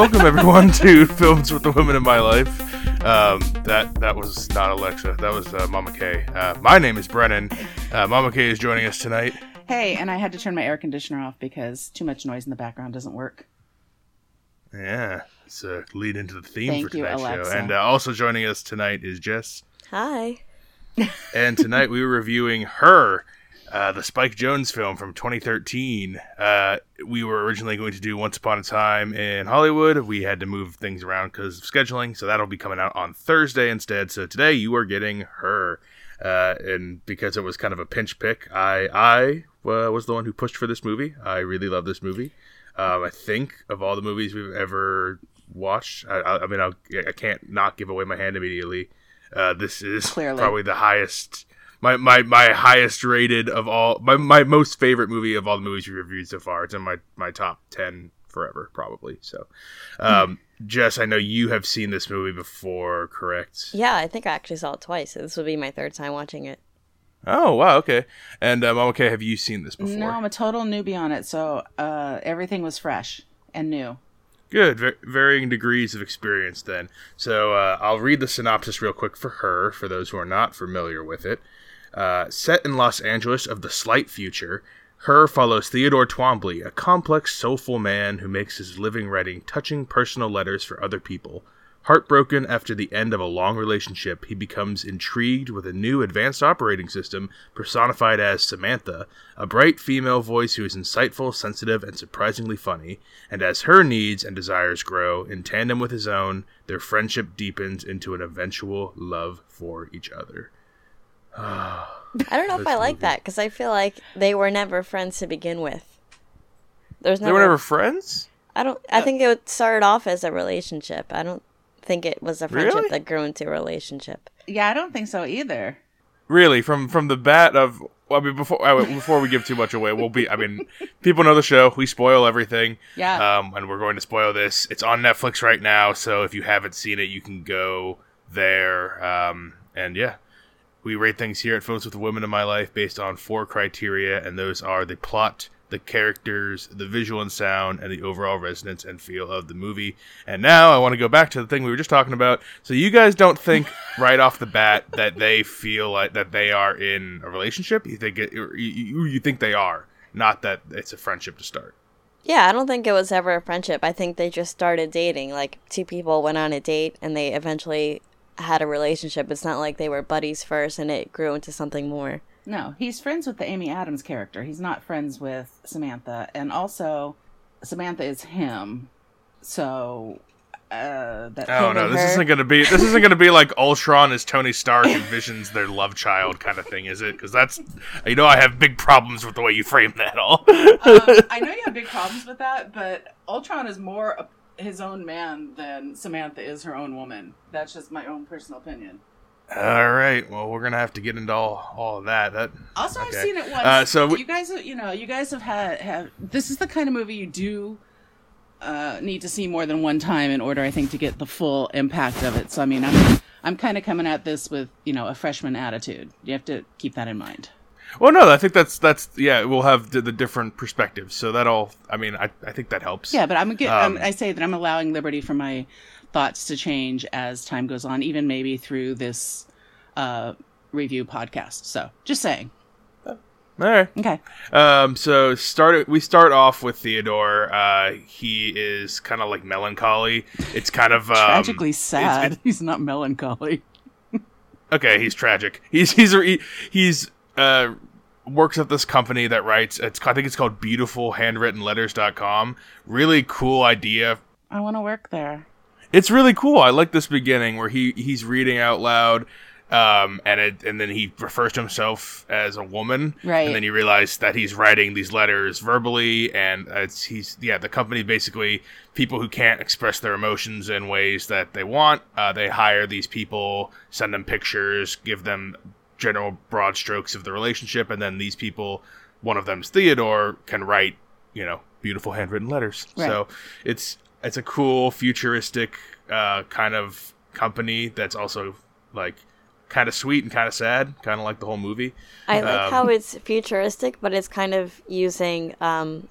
So, welcome everyone to Films with the Women in My Life. Um, that that was not Alexa. That was uh, Mama K. Uh, my name is Brennan. Uh, Mama K is joining us tonight. Hey, and I had to turn my air conditioner off because too much noise in the background doesn't work. Yeah, it's a lead into the theme Thank for you, tonight's show. And uh, also joining us tonight is Jess. Hi. And tonight we were reviewing her, uh, the Spike Jonze film from 2013. Uh, we were originally going to do Once Upon a Time in Hollywood. We had to move things around because of scheduling, so that'll be coming out on Thursday instead. So today you are getting her. Uh, and because it was kind of a pinch pick, I I uh, was the one who pushed for this movie. I really love this movie. Um, I think of all the movies we've ever watched, I, I, I mean, I'll, I can't not give away my hand immediately. Uh, this is Clearly. probably the highest, my, my, my highest rated of all, my, my most favorite movie of all the movies we reviewed so far. It's in my, my top 10 forever, probably. So, um, Jess, I know you have seen this movie before, correct? Yeah, I think I actually saw it twice. This would be my third time watching it. Oh, wow, okay. And, um, okay, have you seen this before? No, I'm a total newbie on it, so uh, everything was fresh and new. Good, Va- varying degrees of experience then. So uh, I'll read the synopsis real quick for her, for those who are not familiar with it. Uh, set in Los Angeles of the slight future, her follows Theodore Twombly, a complex, soulful man who makes his living writing touching personal letters for other people. Heartbroken after the end of a long relationship, he becomes intrigued with a new advanced operating system personified as Samantha, a bright female voice who is insightful, sensitive, and surprisingly funny. And as her needs and desires grow, in tandem with his own, their friendship deepens into an eventual love for each other. I don't know if This I like movie. that because I feel like they were never friends to begin with. There's They never. were never friends? I don't. I think it started off as a relationship. I don't think it was a friendship Really? that grew into a relationship. Yeah, I don't think so either. Really, from from the bat of well, I mean, before I, before we give too much away, we'll be. I mean, people know the show. We spoil everything. Yeah. Um, and we're going to spoil this. It's on Netflix right now, so if you haven't seen it, you can go there. Um, and yeah, we rate things here at Photos with Women in My Life based on four criteria, and those are the plot, the characters, the visual and sound, and the overall resonance and feel of the movie. And now I want to go back to the thing we were just talking about. So you guys don't think right off the bat that they feel like that they are in a relationship? You think it, you, you, you think they are, not that it's a friendship to start. Yeah, I don't think it was ever a friendship. I think they just started dating. Like two people went on a date and they eventually had a relationship. It's not like they were buddies first and it grew into something more. No, he's friends with the Amy Adams character. He's not friends with Samantha. And also, Samantha is him. So, uh, that Oh no, and this her. isn't gonna be this isn't gonna be like Ultron is Tony Stark envisions their love child kind of thing, is it? Because that's you know I have big problems with the way you frame that all. um, I know you have big problems with that, but Ultron is more a, his own man than Samantha is her own woman. That's just my own personal opinion. all right, well we're gonna have to get into all all of that. That Also, I've seen it once. Uh, so we- you guys, you know, you guys have had have. This is the kind of movie you do uh, need to see more than one time in order, I think, to get the full impact of it. So, I mean, I'm I'm kind of coming at this with you know a freshman attitude. You have to keep that in mind. Well no, I think that's that's yeah we'll have the, the different perspectives. So that'll I mean I I think that helps. Yeah, but I'm, get, Um, I'm I say that I'm allowing liberty for my thoughts to change as time goes on, even maybe through this uh, review podcast. So, just saying. All right. Okay. Um, so start we start off with Theodore. Uh, he is kind of like melancholy. It's kind of um, Tragically it's- sad. it's- He's not melancholy. okay, he's tragic. He's he's he, he's uh works at this company that writes. It's I think it's called beautiful handwritten BeautifulHandwrittenLetters.com. Really cool idea. I want to work there. It's really cool. I like this beginning where he he's reading out loud. Um, and it, and then he refers to himself as a woman, Right. And then you realize that he's writing these letters verbally, and it's he's yeah. The company basically people who can't express their emotions in ways that they want. Uh, they hire these people, send them pictures, give them general broad strokes of the relationship, and then these people, one of them's Theodore, can write you know beautiful handwritten letters. Right. So it's it's a cool futuristic uh, kind of company that's also like kind of sweet and kind of sad, kind of like the whole movie. I like Um, how it's futuristic, but it's kind of using um,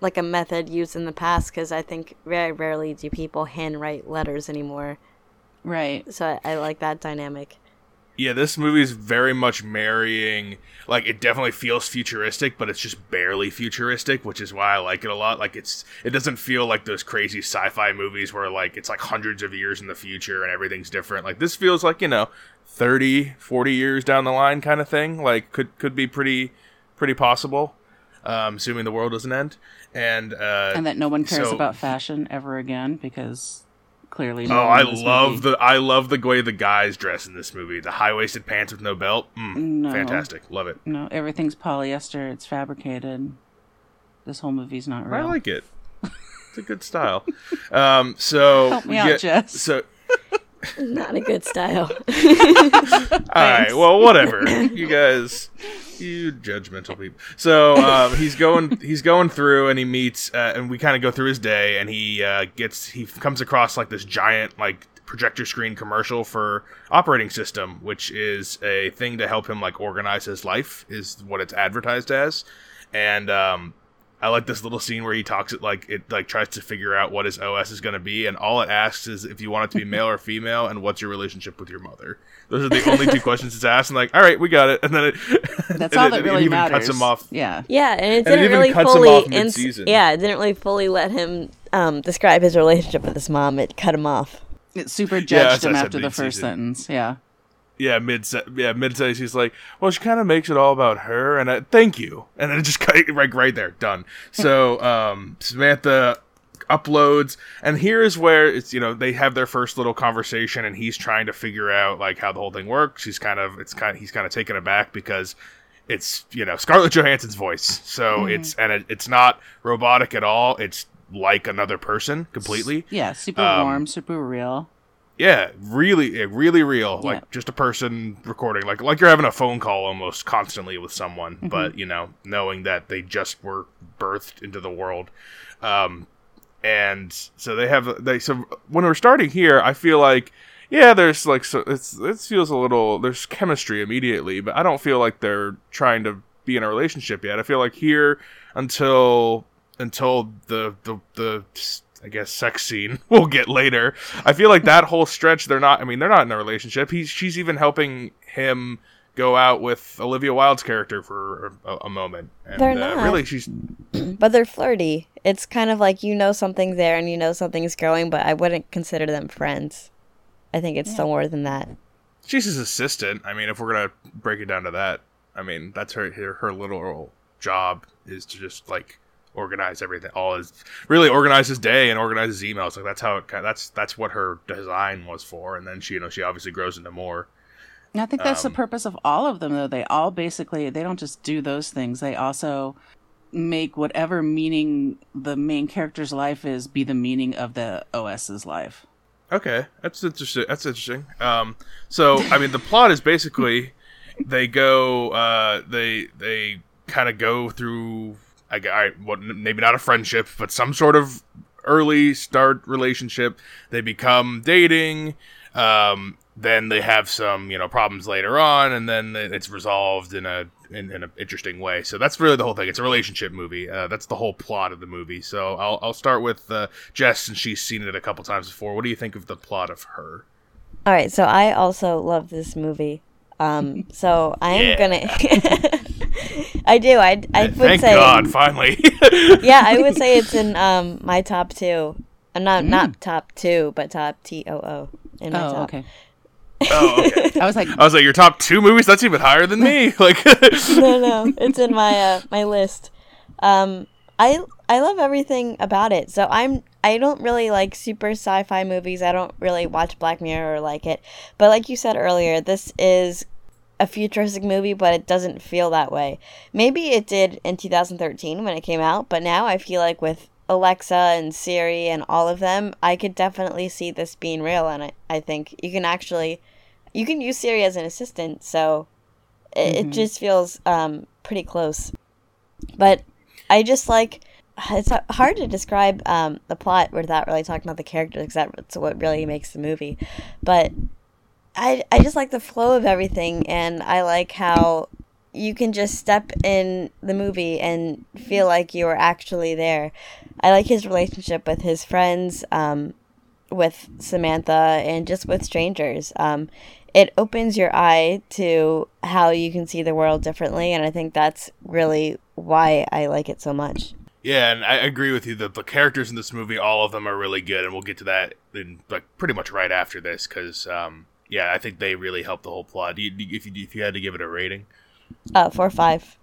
like a method used in the past because I think very rarely do people handwrite letters anymore. Right. So I, I like that dynamic. Yeah, this movie is very much marrying. Like, it definitely feels futuristic, but it's just barely futuristic, which is why I like it a lot. Like, it's it doesn't feel like those crazy sci-fi movies where like it's like hundreds of years in the future and everything's different. Like, this feels like you know, 30, 40 years down the line kind of thing. Like, could could be pretty pretty possible, um, assuming the world doesn't end. And uh, And that no one cares so- about fashion ever again because clearly. No Oh, one I love movie- the I love the way the guys dress in this movie. The high waisted pants with no belt, mm, No. fantastic, love it. No, everything's polyester. It's fabricated. This whole movie's not real. I like it. It's a good style. Um, so Help me we out, get- Jess. So Not a good style. all right, well, whatever. You guys, you judgmental people. So um, he's going he's going through and he meets uh, and we kind of go through his day and he uh, gets he comes across like this giant like projector screen commercial for operating system which is a thing to help him like organize his life is what it's advertised as and um I like this little scene where he talks it like it like tries to figure out what his OS is going to be, and all it asks is if you want it to be male or female, and what's your relationship with your mother. Those are the only two questions it's asked, and like, all right, we got it, and then it. That's and all it- that it really even matters. Cuts him off. Yeah. Yeah, and it didn't even really fully off ins- mid-season. yeah, it didn't really fully let him um, describe his relationship with his mom. It cut him off. It super judged as I him after the first mid-season. sentence. Yeah. Yeah, mid yeah mid sentence he's like, well, she kind of makes it all about her, and I, thank you, and then it just cut right right there, done. So um, Samantha uploads, and here's where it's you know they have their first little conversation, and he's trying to figure out like how the whole thing works. He's kind of it's kind of, he's kind of taken aback because it's you know Scarlett Johansson's voice, so it's and it, it's not robotic at all. It's like another person completely. Yeah. Super Um, warm, super real. Yeah, really, really real. Like just a person recording, like like you're having a phone call almost constantly with someone, Mm-hmm. but you know, knowing that they just were birthed into the world, um, and so they have they. So when we're starting here, I feel like yeah, there's like so it's it feels a little there's chemistry immediately, but I don't feel like they're trying to be in a relationship yet. I feel like here until until the the the I guess sex scene we'll get later. I feel like that whole stretch they're not I mean they're not in a relationship. He's she's even helping him go out with Olivia Wilde's character for a, a moment. And, They're uh, not. really she's But they're flirty. It's kind of like you know something's there and you know something's growing, but I wouldn't consider them friends. I think it's still more than that. she's his assistant. I mean, if we're gonna break it down to that, I mean that's her her, her little job is to just like organize everything, all his really organize his day and organize his emails. Like that's how it that's that's what her design was for. And then she you know she obviously grows into more. And I think that's Um, the purpose of all of them, though. They all basically they don't just do those things. They also make whatever meaning the main character's life is be the meaning of the OS's life. Okay, that's interesting. That's interesting. Um, so I mean, the plot is basically they go, uh, they they kind of go through, I, I what maybe not a friendship, but some sort of early start relationship. They become dating. Um, then they have some you know problems later on, and then it's resolved in a in, in an interesting way. So that's really the whole thing. It's a relationship movie. Uh, that's the whole plot of the movie. So I'll I'll start with uh, Jess, since she's seen it a couple times before. What do you think of the plot of her? All right, so I also love this movie. Um, so I am Yeah. gonna. I do. I I would Thank say. God, finally. Yeah, I would say it's in um my top two. Uh, not Mm. not top two, but top T O O in my Oh, top. okay. oh, okay. I was like, I was like, your top two movies? That's even higher than me. Like, no, no, it's in my uh, my list. Um, I I love everything about it. So I'm I don't really like super sci-fi movies. I don't really watch Black Mirror or like it. But like you said earlier, this is a futuristic movie, but it doesn't feel that way. Maybe it did in 2013 when it came out, but now I feel like with Alexa and Siri and all of them, I could definitely see this being real. And I, I think you can actually, you can use Siri as an assistant. So it, it just feels um, pretty close. But I just like it's hard to describe um, the plot without really talking about the characters because that's what really makes the movie. But I I just like the flow of everything, and I like how you can just step in the movie and feel like you are actually there. I like his relationship with his friends, um, with Samantha, and just with strangers. Um, it opens your eye to how you can see the world differently, and I think that's really why I like it so much. Yeah, and I agree with you that the characters in this movie, all of them are really good, and we'll get to that in like pretty much right after this because, um, yeah, I think they really help the whole plot. You, if you if you had to give it a rating, uh, four five.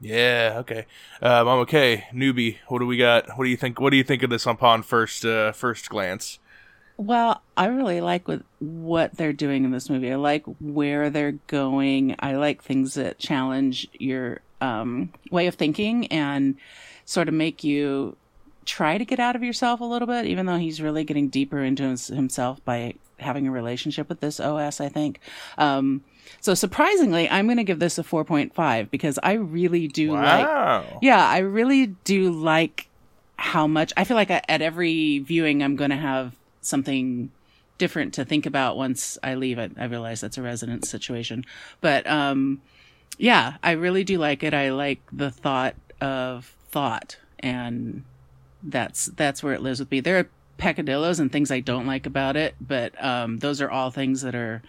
Yeah. Okay. Um, I'm okay. Newbie, what do we got? What do you think? What do you think of this upon first uh, first glance? Well, I really like what what they're doing in this movie. I like where they're going. I like things that challenge your um, way of thinking and sort of make you try to get out of yourself a little bit, even though he's really getting deeper into his, himself by having a relationship with this OS, I think. Um, so surprisingly, I'm going to give this a 4.5 because I really do wow. like, yeah, I really do like how much I feel like I, at every viewing, I'm going to have something different to think about once I leave it. I realize that's a residence situation, but, um, yeah, I really do like it. I like the thought of thought and that's that's where it lives with me there are peccadillos and things i don't like about it but um, those are all things that are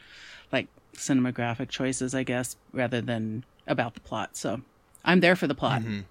like cinematographic choices i guess rather than about the plot so i'm there for the plot mm-hmm.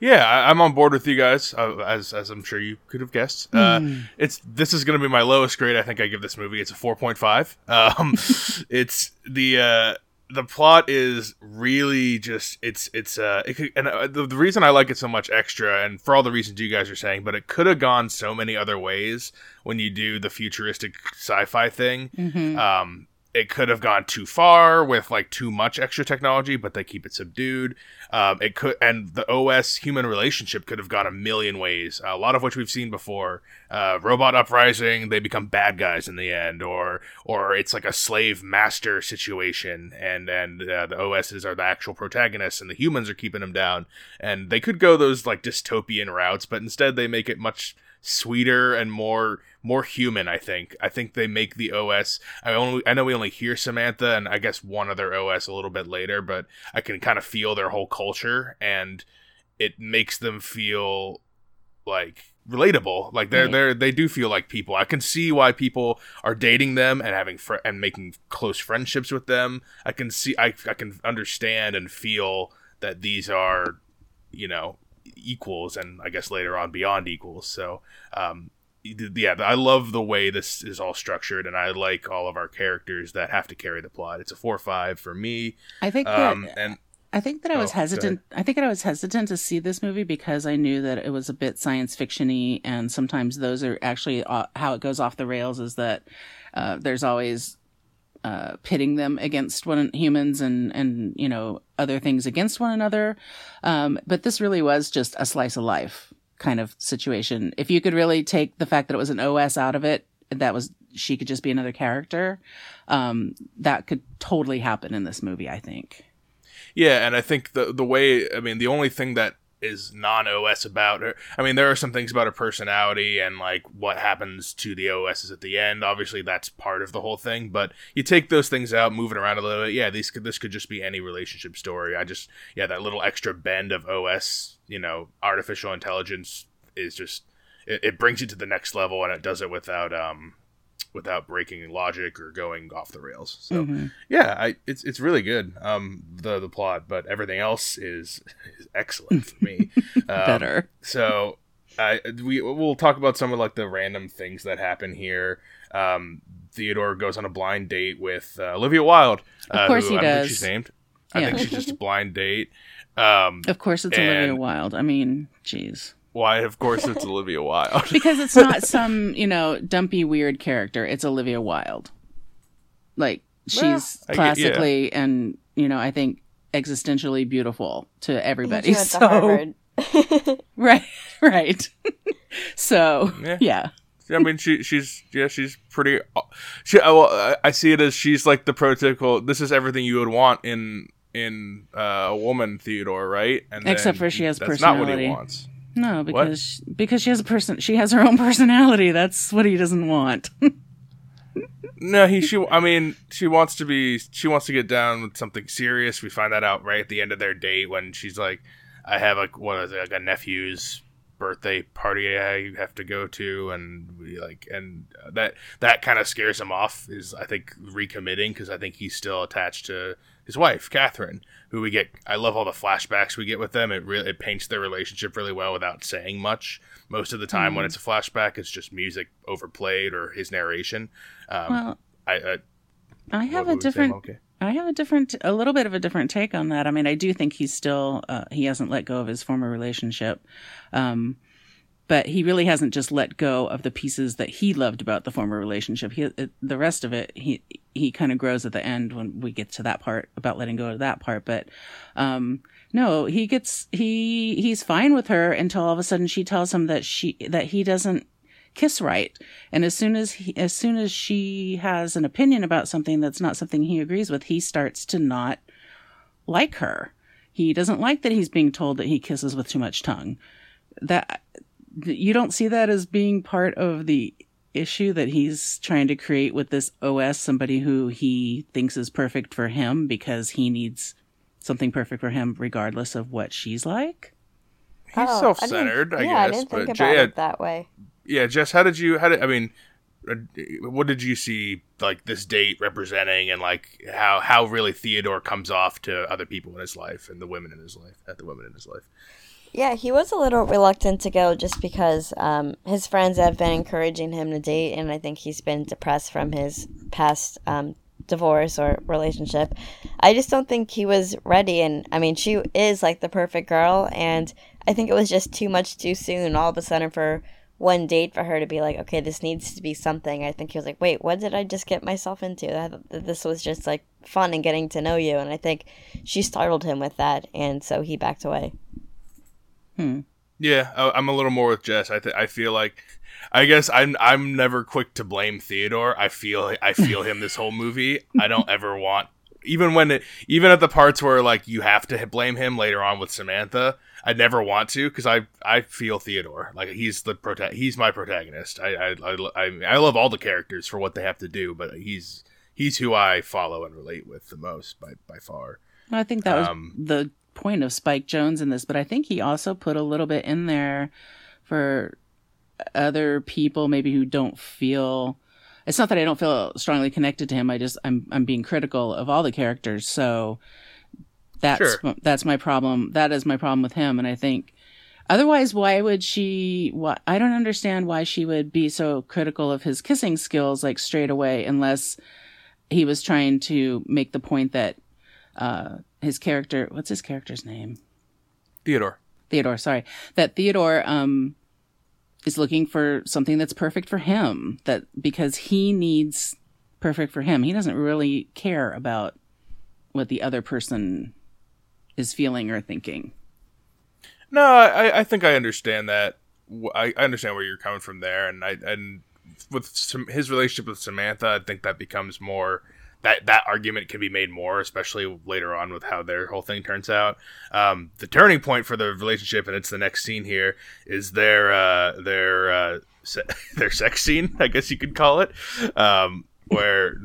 Yeah, I, am on board with you guys, uh, as as I'm sure you could have guessed. Uh, mm. It's this is going to be my lowest grade. I think I give this movie. It's a 4.5. Um, it's the uh, the plot is really just it's it's uh it could, and uh, the, the reason I like it so much extra and for all the reasons you guys are saying, but it could have gone so many other ways when you do the futuristic sci-fi thing. Mm-hmm. Um, it could have gone too far with like too much extra technology, but they keep it subdued. Um, it could, and the OS human relationship could have gone a million ways. a lot of which we've seen before. Uh, robot uprising, they become bad guys in the end, or or it's like a slave master situation, and and uh, the OSs are the actual protagonists, and the humans are keeping them down. And they could go those like dystopian routes, but instead they make it much sweeter and more more human i think. I think they make the os i only i know we only hear samantha and i guess one other os a little bit later but i can kind of feel their whole culture and it makes them feel like relatable. Like they're right. they're they do feel like people. I can see why people are dating them and having fr- and making close friendships with them. I can see I, I can understand and feel that these are you know equals and I guess later on beyond equals. So, um, yeah, I love the way this is all structured, and I like all of our characters that have to carry the plot. It's a four five for me. I think um, that, and I think that I was oh, hesitant. I think that I was hesitant to see this movie because I knew that it was a bit science fictiony, and sometimes those are actually uh, how it goes off the rails. Is that uh, there's always uh, pitting them against one humans and and you know other things against one another. Um, but this really was just a slice of life kind of situation. If you could really take the fact that it was an OS out of it, that was she could just be another character. Um, that could totally happen in this movie. I think. Yeah, and I think the the way I mean the only thing that is non-OS about her. I mean, there are some things about her personality and like what happens to the OSs at the end. Obviously, that's part of the whole thing. But you take those things out, move it around a little bit. Yeah, these could this could just be any relationship story. I just yeah, that little extra bend of OS, you know, artificial intelligence is just it, it brings you to the next level, and it does it without um without breaking logic or going off the rails. So mm-hmm. yeah, I, it's it's really good. Um, the the plot, but everything else is, is excellent for me. um, Better. So I we we'll talk about some of like the random things that happen here. Um, Theodore goes on a blind date with uh, Olivia Wilde. Uh, of course who, he I does. Think she's named. I think she's just a blind date. Um, of course, it's and, Olivia Wilde. I mean, jeez. Why, of course, it's Olivia Wilde. because it's not some, you know, dumpy, weird character. It's Olivia Wilde. Like, she's well, classically yeah. and, you know, I think existentially beautiful to everybody. So, right, right. so, yeah. yeah. I mean, she she's yeah, she's pretty. She well, I see it as she's like the prototypical. This is everything you would want in in uh, a woman, Theodore, right? And except for she has that's personality. not what he wants. No, because what? because she has a person she has her own personality. That's what he doesn't want. No, he she. I mean, she wants to be. She wants to get down with something serious. We find that out right at the end of their date when she's like, "I have like what is it, like a nephew's birthday party I have to go to," and we like, and that that kind of scares him off. Is I think recommitting because I think he's still attached to his wife, Catherine, who we get. I love all the flashbacks we get with them. It really it paints their relationship really well without saying much. Most of the time, mm-hmm. when it's a flashback, it's just music overplayed or his narration. Um, well, I, I, I have a different. Okay. I have a different, a little bit of a different take on that. I mean, I do think he's still, uh, he hasn't let go of his former relationship. Um, but he really hasn't just let go of the pieces that he loved about the former relationship. He, it, the rest of it, he he kind of grows at the end when we get to that part about letting go of that part. But um, no, he gets he he's fine with her until all of a sudden she tells him that she that he doesn't kiss right. And as soon as he, as soon as she has an opinion about something that's not something he agrees with, he starts to not like her. He doesn't like that he's being told that he kisses with too much tongue. That you don't see that as being part of the issue that he's trying to create with this OS, somebody who he thinks is perfect for him because he needs something perfect for him regardless of what she's like. He's oh, self-centered, I, I, yeah, guess. I didn't think about Jay, it that way. Yeah, Jess, how did you? How did I mean? Uh, what did you see like this date representing, and like how how really Theodore comes off to other people in his life and the women in his life, at the women in his life? Yeah, he was a little reluctant to go just because um, his friends have been encouraging him to date, and I think he's been depressed from his past um, divorce or relationship. I just don't think he was ready, and I mean, she is like the perfect girl, and I think it was just too much too soon. All of a sudden, for one date, for her to be like, okay, this needs to be something. I think he was like, wait, what did I just get myself into? I, this was just like fun and getting to know you, and I think she startled him with that, and so he backed away. Hmm. Yeah, I'm a little more with Jess. I th- I feel like, I guess I'm I'm never quick to blame Theodore. I feel I feel him this whole movie. I don't ever want even when it, even at the parts where like you have to blame him later on with Samantha. I never want to because I I feel Theodore like he's the prota- he's my protagonist. I I, I I love all the characters for what they have to do, but he's he's who I follow and relate with the most by by far. I think that was um, the point of Spike Jonze in this, but I think he also put a little bit in there for other people maybe who don't feel it's not that I don't feel strongly connected to him. I just I'm I'm being critical of all the characters. So that's sure. that's my problem. That is my problem with him and I think otherwise why would she why I don't understand why she would be so critical of his kissing skills like straight away unless he was trying to make the point that uh his character what's his character's name? Theodore. Theodore sorry. That theodore um is looking for something that's perfect for him that because he needs perfect for him he doesn't really care about what the other person is feeling or thinking. No i i think i understand that. I, I understand where you're coming from there and i and with some, his relationship with samantha i think that becomes more that that argument can be made more, especially later on with how their whole thing turns out. Um, the turning point for the relationship, and it's the next scene here, is their uh, their uh, se- their sex scene, I guess you could call it, um, where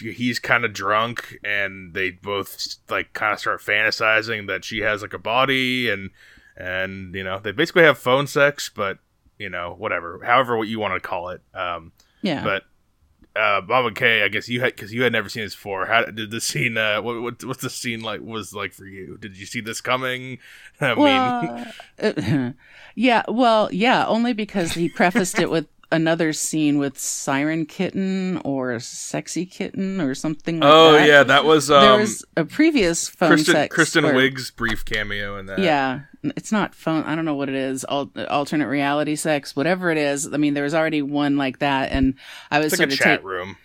he's kind of drunk, and they both like kind of start fantasizing that she has like a body, and and you know they basically have phone sex, but you know whatever, however what you want to call it. Um, yeah, but uh, Bob K, I guess you had because you had never seen this before. How did the scene? Uh, what, what what's the scene like? Was like for you? Did you see this coming? I well, mean, yeah, well, yeah, only because he prefaced it with another scene with Siren Kitten or Sexy Kitten or something like that. oh, that. yeah, that was um, there was a previous phone Kristen, sex Kristen where, Wiig's brief cameo in that. Yeah, it's not phone. I don't know what it is. Al- alternate reality sex, whatever it is. I mean, there was already one like that, and I was it's sort like of a chat ta- room.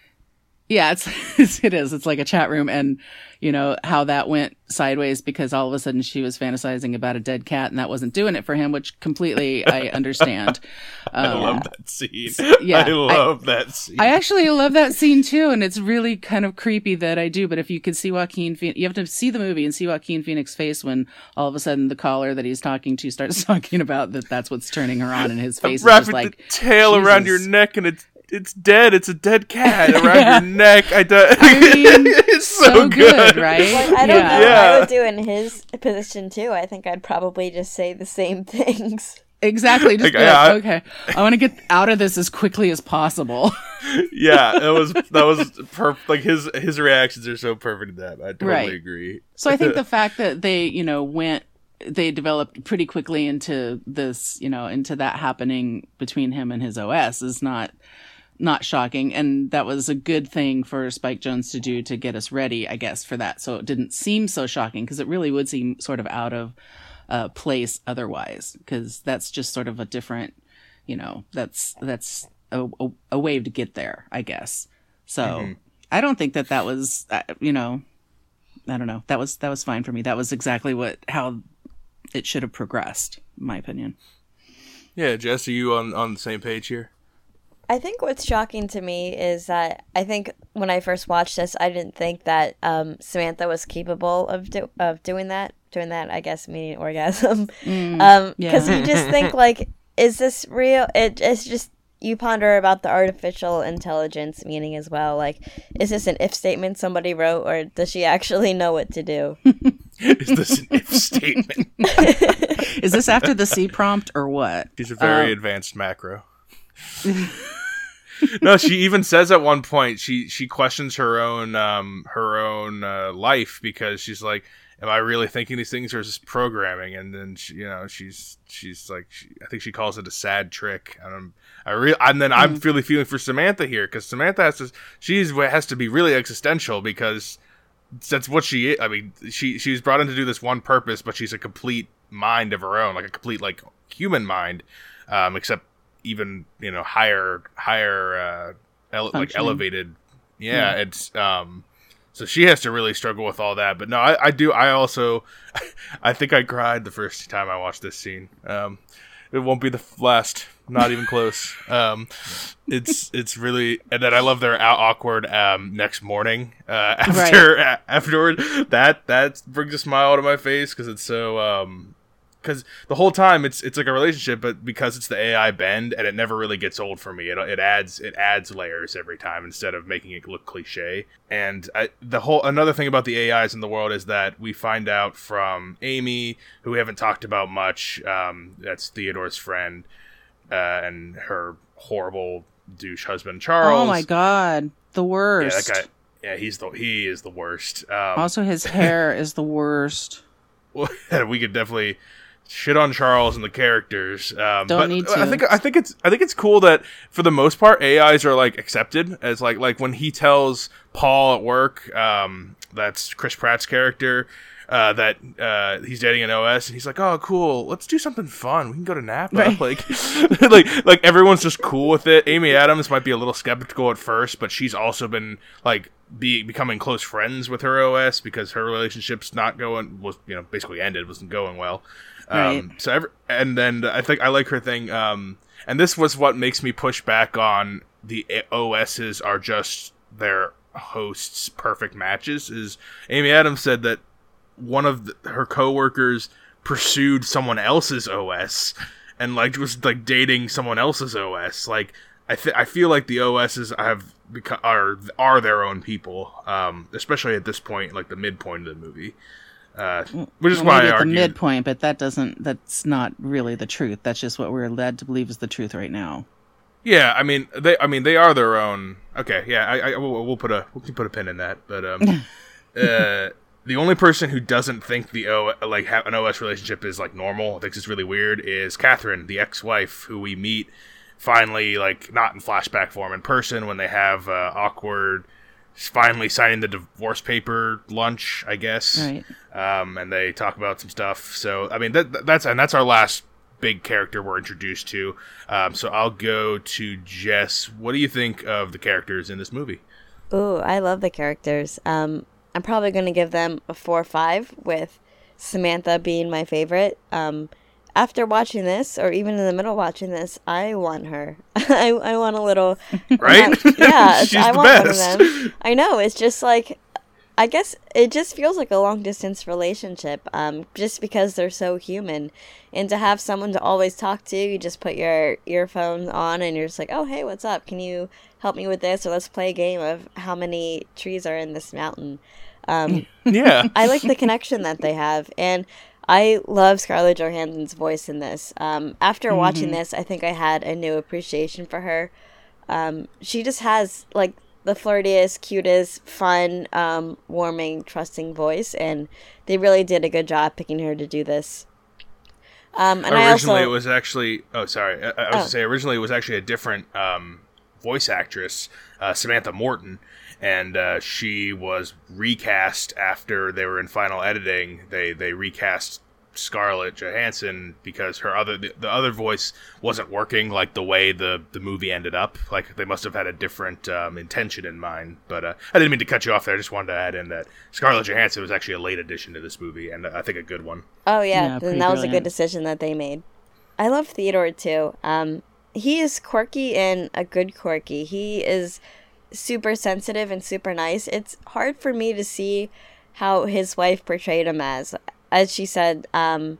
Yeah, it's it is. It's like a chat room, and you know how that went sideways because all of a sudden she was fantasizing about a dead cat, and that wasn't doing it for him, which completely I understand. Um, I love that scene. Yeah, I love I, that scene. I actually love that scene too, and it's really kind of creepy that I do. But if you could see Joaquin, Phoenix, you have to see the movie and see Joaquin Phoenix face when all of a sudden the caller that he's talking to starts talking about that. That's what's turning her on, and his face is just like tail Jesus. around your neck, and it's it's dead. It's a dead cat around your neck. I, do- I mean, it's so, so good, good, right? Like, I don't Yeah. know what Yeah. I would do in his position too. I think I'd probably just say the same things. Exactly. Just Like, be like, okay, I want to get out of this as quickly as possible. Yeah, that was that was perfect. Like his his reactions are so perfect in that. I totally Right. agree. So I think the fact that they, you know, went, they developed pretty quickly into this, you know, into that happening between him and his OS is not, not shocking. And that was a good thing for Spike Jonze to do to get us ready, I guess, for that. So it didn't seem so shocking because it really would seem sort of out of uh, place otherwise, because that's just sort of a different, you know, that's, that's a, a, a way to get there, I guess. So I don't think that that was, uh, you know, I don't know. That was that was fine for me. That was exactly what how it should have progressed, in my opinion. Yeah, Jess, are you on on the same page here? I think what's shocking to me is that I think when I first watched this, I didn't think that um, Samantha was capable of do- of doing that. Doing that, I guess, meaning orgasm. um, because yeah. you just think like, is this real? It, it's just you ponder about the artificial intelligence meaning as well. Like, is this an if statement somebody wrote, or does she actually know what to do? Is this an if statement? Is this after the C prompt or what? She's a very Uh, advanced macro. No, she even says at one point she she questions her own um her own uh, life because she's like, "Am I really thinking these things, or is this programming?" And then she, you know she's she's like, she, I think she calls it a sad trick. And I'm, I re- and then I'm really feeling for Samantha here because Samantha has to she's has to be really existential because that's what she is. I mean, she she was brought in to do this one purpose, but she's a complete mind of her own, like a complete like human mind, um, except even you know higher higher uh, ele- like elevated. Yeah, it's um. So she has to really struggle with all that. But no, I, I do. I also, I think I cried the first time I watched this scene. Um, it won't be the last. Not even close. Um, it's it's really, and then I love their awkward um, next morning uh, after a- afterward. That that brings a smile to my face because it's so um, because the whole time it's it's like a relationship, but because it's the AI bend and it never really gets old for me. It, it adds it adds layers every time instead of making it look cliche. And I, the whole another thing about the AIs in the world is that we find out from Amy, who we haven't talked about much. Um, that's Theodore's friend uh, and her horrible douche husband Charles. Oh my god, the Yeah, worst. that guy. Yeah, he's the he is the worst. Um, Also, his hair is the worst. we could definitely shit on Charles and the characters. Um, Don't but need I think I think it's I think it's cool that for the most part AIs are like accepted as like like when he tells Paul at work, um, that's Chris Pratt's character. Uh, that uh, he's dating an OS, and he's like, "Oh, cool. Let's do something fun. We can go to Napa." Right. Like, like, like everyone's just cool with it. Amy Adams might be a little skeptical at first, but she's also been like be becoming close friends with her OS because her relationship's not going was you know basically ended, wasn't going well. Um, Right. So every, and then I think I like her thing. Um, and this was what makes me push back on the OSs are just their hosts' perfect matches. Is Amy Adams said that one of the, her coworkers pursued someone else's OS and like was like dating someone else's OS. Like I th- I feel like the OSs have become are are their own people, um, especially at this point, like the midpoint of the movie. Uh, which is why I at the midpoint, but that doesn't. That's not really the truth. That's just what we're led to believe is the truth right now. Yeah, I mean they. I mean they are their own. Okay, yeah, I, I we'll, we'll put a we'll put a pin in that. But um, uh, the only person who doesn't think the O like ha- an OS relationship is like normal, thinks it's really weird, is Catherine, the ex-wife, who we meet finally like not in flashback form in person when they have uh, awkward. Finally signing the divorce paper lunch, I guess Right. um, and they talk about some stuff. So I mean that that's and that's our last big character we're introduced to. Um, so I'll go to Jess. What do you think of the characters in this movie? Ooh, I love the characters. Um, I'm probably going to give them a four or five, with Samantha being my favorite. Um, after watching this, or even in the middle watching this, I want her. I, I want a little. Right? yeah, She's I the want best. one of them. I know. It's just like I guess it just feels like a long distance relationship, um, just because they're so human. And to have someone to always talk to, you just put your earphones on and you're just like, oh, hey, what's up? Can you help me with this? Or let's play a game of how many trees are in this mountain. Um, Yeah. I like the connection that they have. And I love Scarlett Johansson's voice in this. Um, after watching this, I think I had a new appreciation for her. Um, she just has like the flirtiest, cutest, fun, um, warming, trusting voice, and they really did a good job picking her to do this. Um, and I originally, also it was actually. Oh, sorry. I, I was Oh. gonna say originally it was actually a different um, voice actress, uh, Samantha Morton, and uh, she was recast after they were in final editing. They they recast Scarlett Johansson because her other the, the other voice wasn't working like the way the the movie ended up. Like they must have had a different um, intention in mind. But uh, I didn't mean to cut you off there. I just wanted to add in that Scarlett Johansson was actually a late addition to this movie, and I think a good one. Oh yeah, Yeah, then pretty that was a good decision that they made. I love Theodore too. Um, he is quirky and a good quirky. He is super sensitive and super nice. It's hard for me to see how his wife portrayed him as. As she said, um,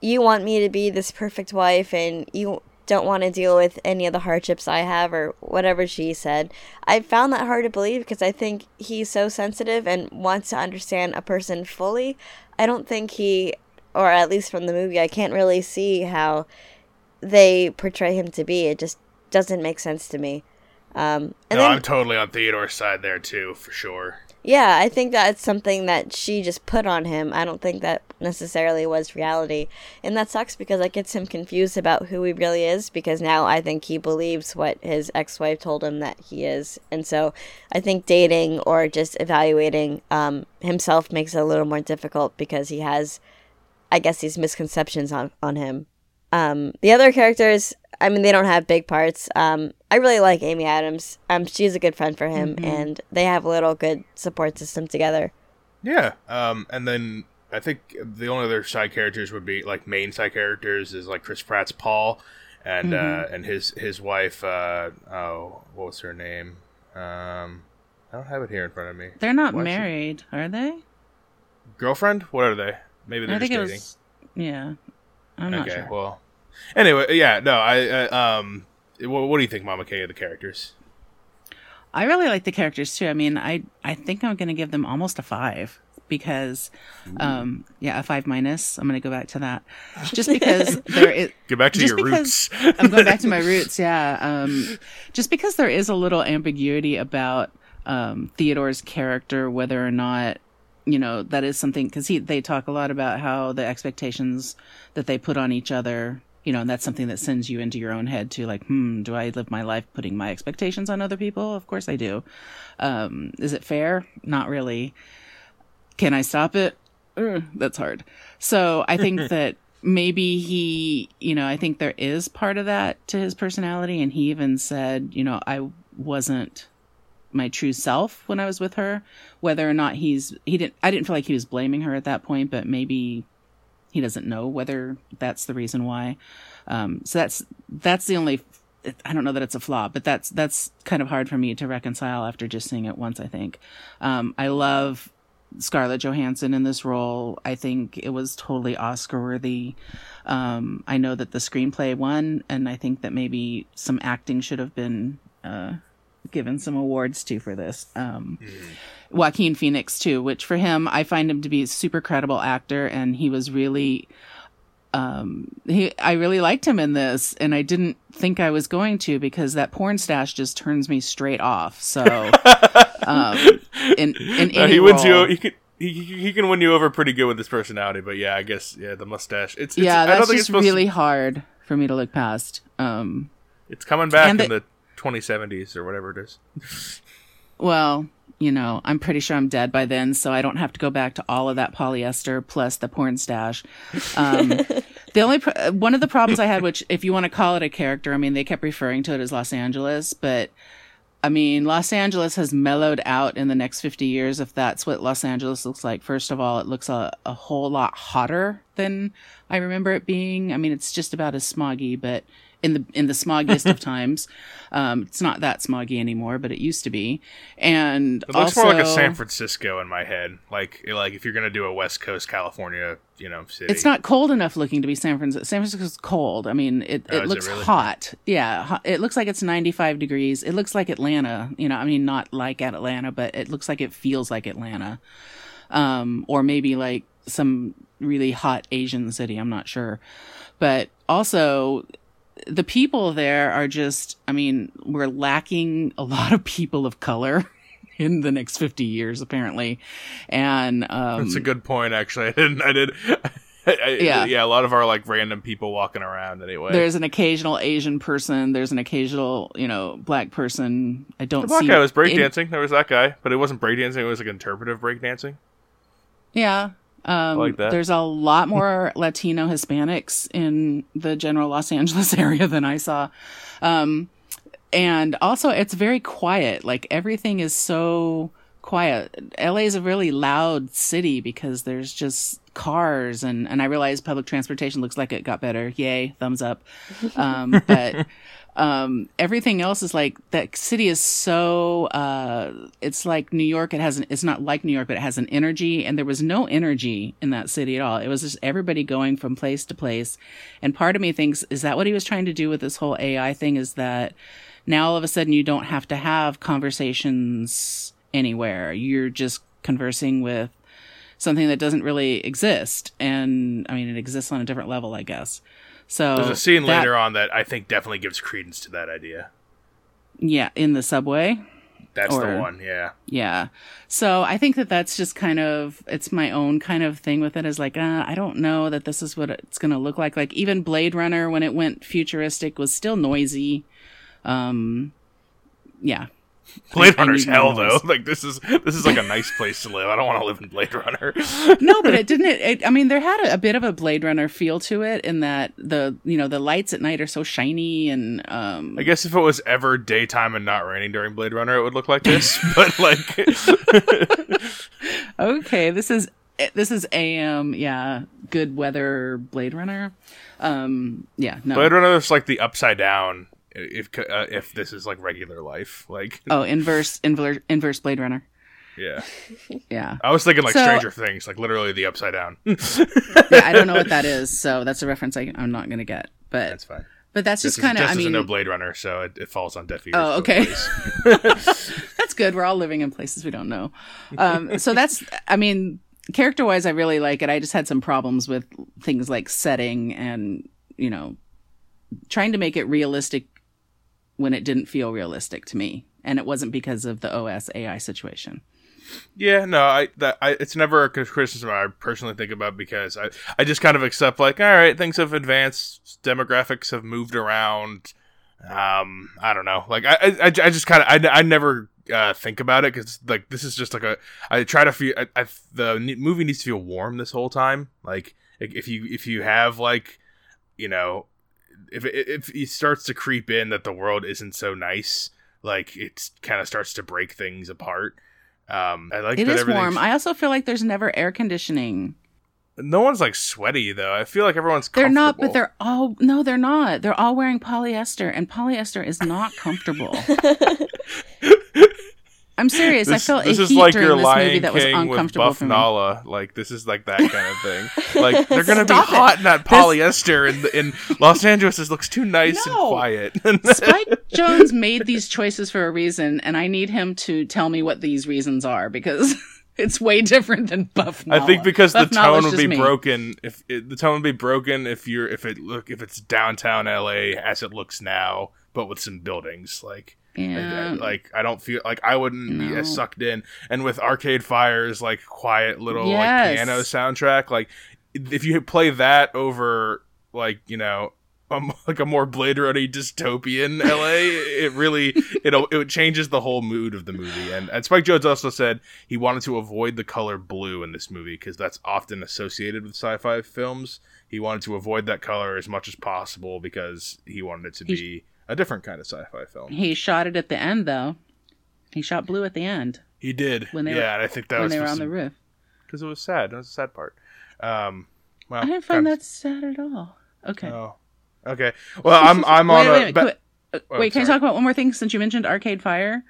you want me to be this perfect wife and you don't want to deal with any of the hardships I have or whatever she said. I found that hard to believe because I think he's so sensitive and wants to understand a person fully. I don't think he, or at least from the movie, I can't really see how they portray him to be. It just doesn't make sense to me. Um, and no, then, I'm totally on Theodore's side there too, for sure. yeah, I think that's something that she just put on him. I don't think that necessarily was reality. And that sucks because that gets him confused about who he really is because now I think he believes what his ex wife told him that he is. And so I think dating or just evaluating um, himself makes it a little more difficult because he has, I guess, these misconceptions on, on him. Um, the other characters, I mean, they don't have big parts. Um, I really like Amy Adams. Um, she's a good friend for him, and they have a little good support system together. Yeah. Um, and then I think the only other side characters would be like main side characters is like Chris Pratt's Paul, and uh, and his his wife. Uh, oh, what was her name? Um, I don't have it here in front of me. They're not Why is she- married, are they? Girlfriend? What are they? Maybe they're I think just it dating. was. Yeah, I'm not okay. sure. Well. Anyway, yeah. No, I. I um. What, what do you think, Mama K, of the characters? I really like the characters too. I mean, I I think I'm going to give them almost a five because, um, yeah, a five minus. I'm going to go back to that, just because there is. Get back to your roots. I'm going back to my roots, yeah. Um, just because there is a little ambiguity about um, Theodore's character, whether or not you know that is something because he they talk a lot about how the expectations that they put on each other you know and that's something that sends you into your own head to like hmm do i live my life putting my expectations on other people? Of course i do. Um is it fair? Not really. Can i stop it? Ugh, that's hard. So i think that maybe he you know i think there is part of that to his personality and he even said you know i wasn't my true self when I was with her. Whether or not he's he didn't I didn't feel like he was blaming her at that point, but maybe he doesn't know whether that's the reason why. Um, so that's that's the only I don't know that it's a flaw, but that's that's kind of hard for me to reconcile after just seeing it once. I think um, I love Scarlett Johansson in this role. I think it was totally Oscar worthy. Um, I know that the screenplay won, and I think that maybe some acting should have been uh, given some awards to for this. Um, Joaquin Phoenix too, which for him, I find him to be a super credible actor, and he was really, um, he I really liked him in this, and I didn't think I was going to because that porn stash just turns me straight off. So, um, in in No, he wins role- you. He can. He, he can win you over pretty good with his personality, but yeah, I guess yeah, the mustache. It's, it's yeah, I don't that's think just supposed really To, hard for me to look past. Um, it's coming back and in the- the 2070s or whatever it is. Well, you know, I'm pretty sure I'm dead by then, so I don't have to go back to all of that polyester plus the porn stash. Um, the only pro- uh, one of the problems I had, which if you want to call it a character, I mean, they kept referring to it as Los Angeles, but I mean, Los Angeles has mellowed out in the next 50 years, if that's what Los Angeles looks like. First of all, it looks a, a whole lot hotter than I remember it being. I mean, it's just about as smoggy, but in the in the smoggiest of times. Um, it's not that smoggy anymore, but it used to be. And It looks also, more like a San Francisco in my head. Like like if you're gonna do a West Coast California, you know, city. It's not cold enough looking to be San Francisco. San Francisco's cold. I mean, it, Oh, it looks really? hot. Yeah, ho- it looks like it's 95 degrees. It looks like Atlanta. You know, I mean, not like at Atlanta, but it looks like it feels like Atlanta. Um, or maybe like some really hot Asian city. I'm not sure. But also, the people there are just, I mean, we're lacking a lot of people of color in the next 50 years, apparently. And, um, That's a good point. Actually, I didn't. I did. I, Yeah. yeah. A lot of our like random people walking around anyway. There's an occasional Asian person. There's an occasional, you know, black person. I don't the black see. guy was breakdancing. There was that guy, but it wasn't breakdancing. It was like interpretive breakdancing. Yeah. Um, like. There's a lot more Latino Hispanics in the general Los Angeles area than I saw. Um, and also, it's very quiet. Like everything is so quiet. LA is a really loud city because there's just cars and and I realize public transportation looks like it got better. Yay, thumbs up. Um, but um everything else is like that city is so uh it's like new york it has an it's not like new york but it has an energy and there was no energy in that city at all. It was just everybody going from place to place. And part of me thinks is that what he was trying to do with this whole ai thing is that now all of a sudden you don't have to have conversations anywhere. You're just conversing with something that doesn't really exist. And i mean it exists on a different level i guess so There's a scene that- later on that I think definitely gives credence to that idea. yeah in the subway That's the one. Yeah. Yeah. So I think that that's just kind of, it's my own kind of thing with it is like, uh, I don't know that this is what it's going to look like. Like even Blade Runner, when it went futuristic, was still noisy. Um, yeah. Blade Runner's hell though. Like this is this is like a nice place to live. I don't want to live in Blade Runner. No, but it didn't, it, it, I mean, there had a, a bit of a Blade Runner feel to it in that the, you know, the lights at night are so shiny and, um, I guess if it was ever daytime and not raining during Blade Runner, it would look like this. but like, okay, this is, this is AM, yeah, good weather Blade Runner. Um, yeah, no. Blade Runner is like the upside down. If uh, if this is like regular life, like Oh, inverse, inverse, inverse Blade Runner. yeah, Yeah. I was thinking like So- Stranger Things, like literally the upside down. yeah. I don't know what that is, so that's a reference I, I'm not going to get. But That's fine. but that's just kind of. I mean, no Blade Runner, so it, it falls on deaf ears. Oh, okay. that's good. We're all living in places we don't know. Um, so that's. I mean, character wise, I really like it. I just had some problems with things like setting and you know trying to make it realistic when it didn't feel realistic to me, and it wasn't because of the OS AI situation. Yeah, no, I that I it's never a criticism I personally think about because I I just kind of accept like all right, things have advanced, demographics have moved around. Um, I don't know, like I I, I just kind of I, I never uh, think about it because like this is just like a I try to feel I, I the movie needs to feel warm this whole time. Like if you if you have like you know if it, if it starts to creep in that the world isn't so nice, like it kind of starts to break things apart. Um, I like It that is warm. I also feel like there's never air conditioning. no one's like sweaty though. I feel like everyone's. They're not, but they're all no, they're not. They're all wearing polyester, and polyester is not comfortable. I'm serious. This, I felt this a is heat like during your this Lion movie that was King with uncomfortable Buff for me. Nala. Like this is like that kind of thing. Like they're gonna be Stop it. hot in that polyester, and in Los Angeles this looks too nice and quiet. Spike Jonze made these choices for a reason, and I need him to tell me what these reasons are because it's way different than Buff I think because Buff the Nala's tone would just be me. broken if it, the tone would be broken if you're if it look if it's downtown LA as it looks now, but with some buildings like. Yeah. like I don't feel like I wouldn't be as sucked in, and with Arcade Fire's like quiet little like piano soundtrack, like if you play that over like you know um, like a more Blade Runner dystopian LA, it really it it changes the whole mood of the movie. And, and Spike Jonze also said he wanted to avoid the color blue in this movie because that's often associated with sci-fi films. He wanted to avoid that color as much as possible because he wanted it to He- be a different kind of sci-fi film. He shot it at the end, though. He shot blue at the end He did. When they yeah, were- and I think that when was they were on the roof. because it was sad. That was the sad part. Um, well, I didn't find kind that sad at all. Okay. oh. Okay. Well, I'm I'm on wait, a. wait, ba- wait, uh, Oh, wait, can I talk about one more thing since you mentioned Arcade Fire?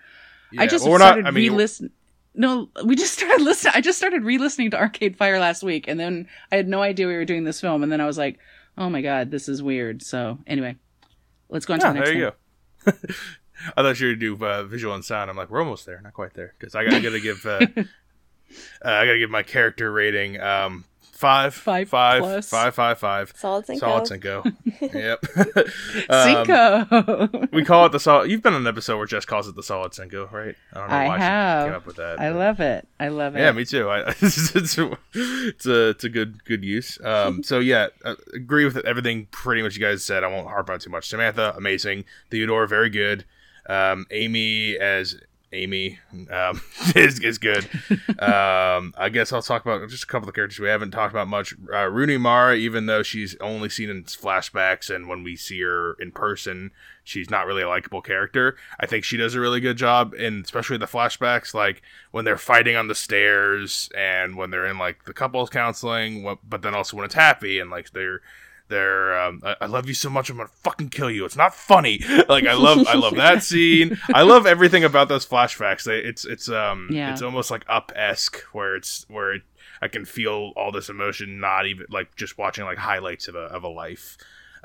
yeah, I just well, we're not- started I mean, re-listen. No, we just started listening. I just started re-listening to Arcade Fire last week, and then I had no idea we were doing this film, and then I was like, "Oh my god, this is weird." So anyway, let's go on to the next one. there you thing. go. I thought you were do uh, visual and sound. I'm like, we're almost there, not quite there, because I, got- I gotta give uh, uh, I gotta give my character rating um, five, Five five, plus. five, five, five. Solid Cinco. Solid Cinco. yep. Um, Cinco. we call it the solid. You've been on an episode where Jess calls it the solid Cinco, right? I don't know I why she have. came up with that. I love it. I love it. Yeah, me too. I, it's, it's, it's a it's a good good use. Um, so yeah, uh, agree with everything pretty much you guys said. I won't harp on too much. Samantha, amazing. Theodore, very good. Um, Amy as Amy um, is is good. um, I guess I'll talk about just a couple of characters we haven't talked about much. Uh, Rooney Mara, even though she's only seen in flashbacks and when we see her in person, she's not really a likable character. I think she does a really good job, and especially the flashbacks, like when they're fighting on the stairs and when they're in like the couples counseling, but then also when it's happy and like they're they're um, I, I love you so much I'm gonna fucking kill you. It's not funny. Like I love I love that scene. I love everything about those flashbacks. They, it's it's um Yeah. it's almost like up esque where it's where it, I can feel all this emotion, not even like just watching like highlights of a of a life.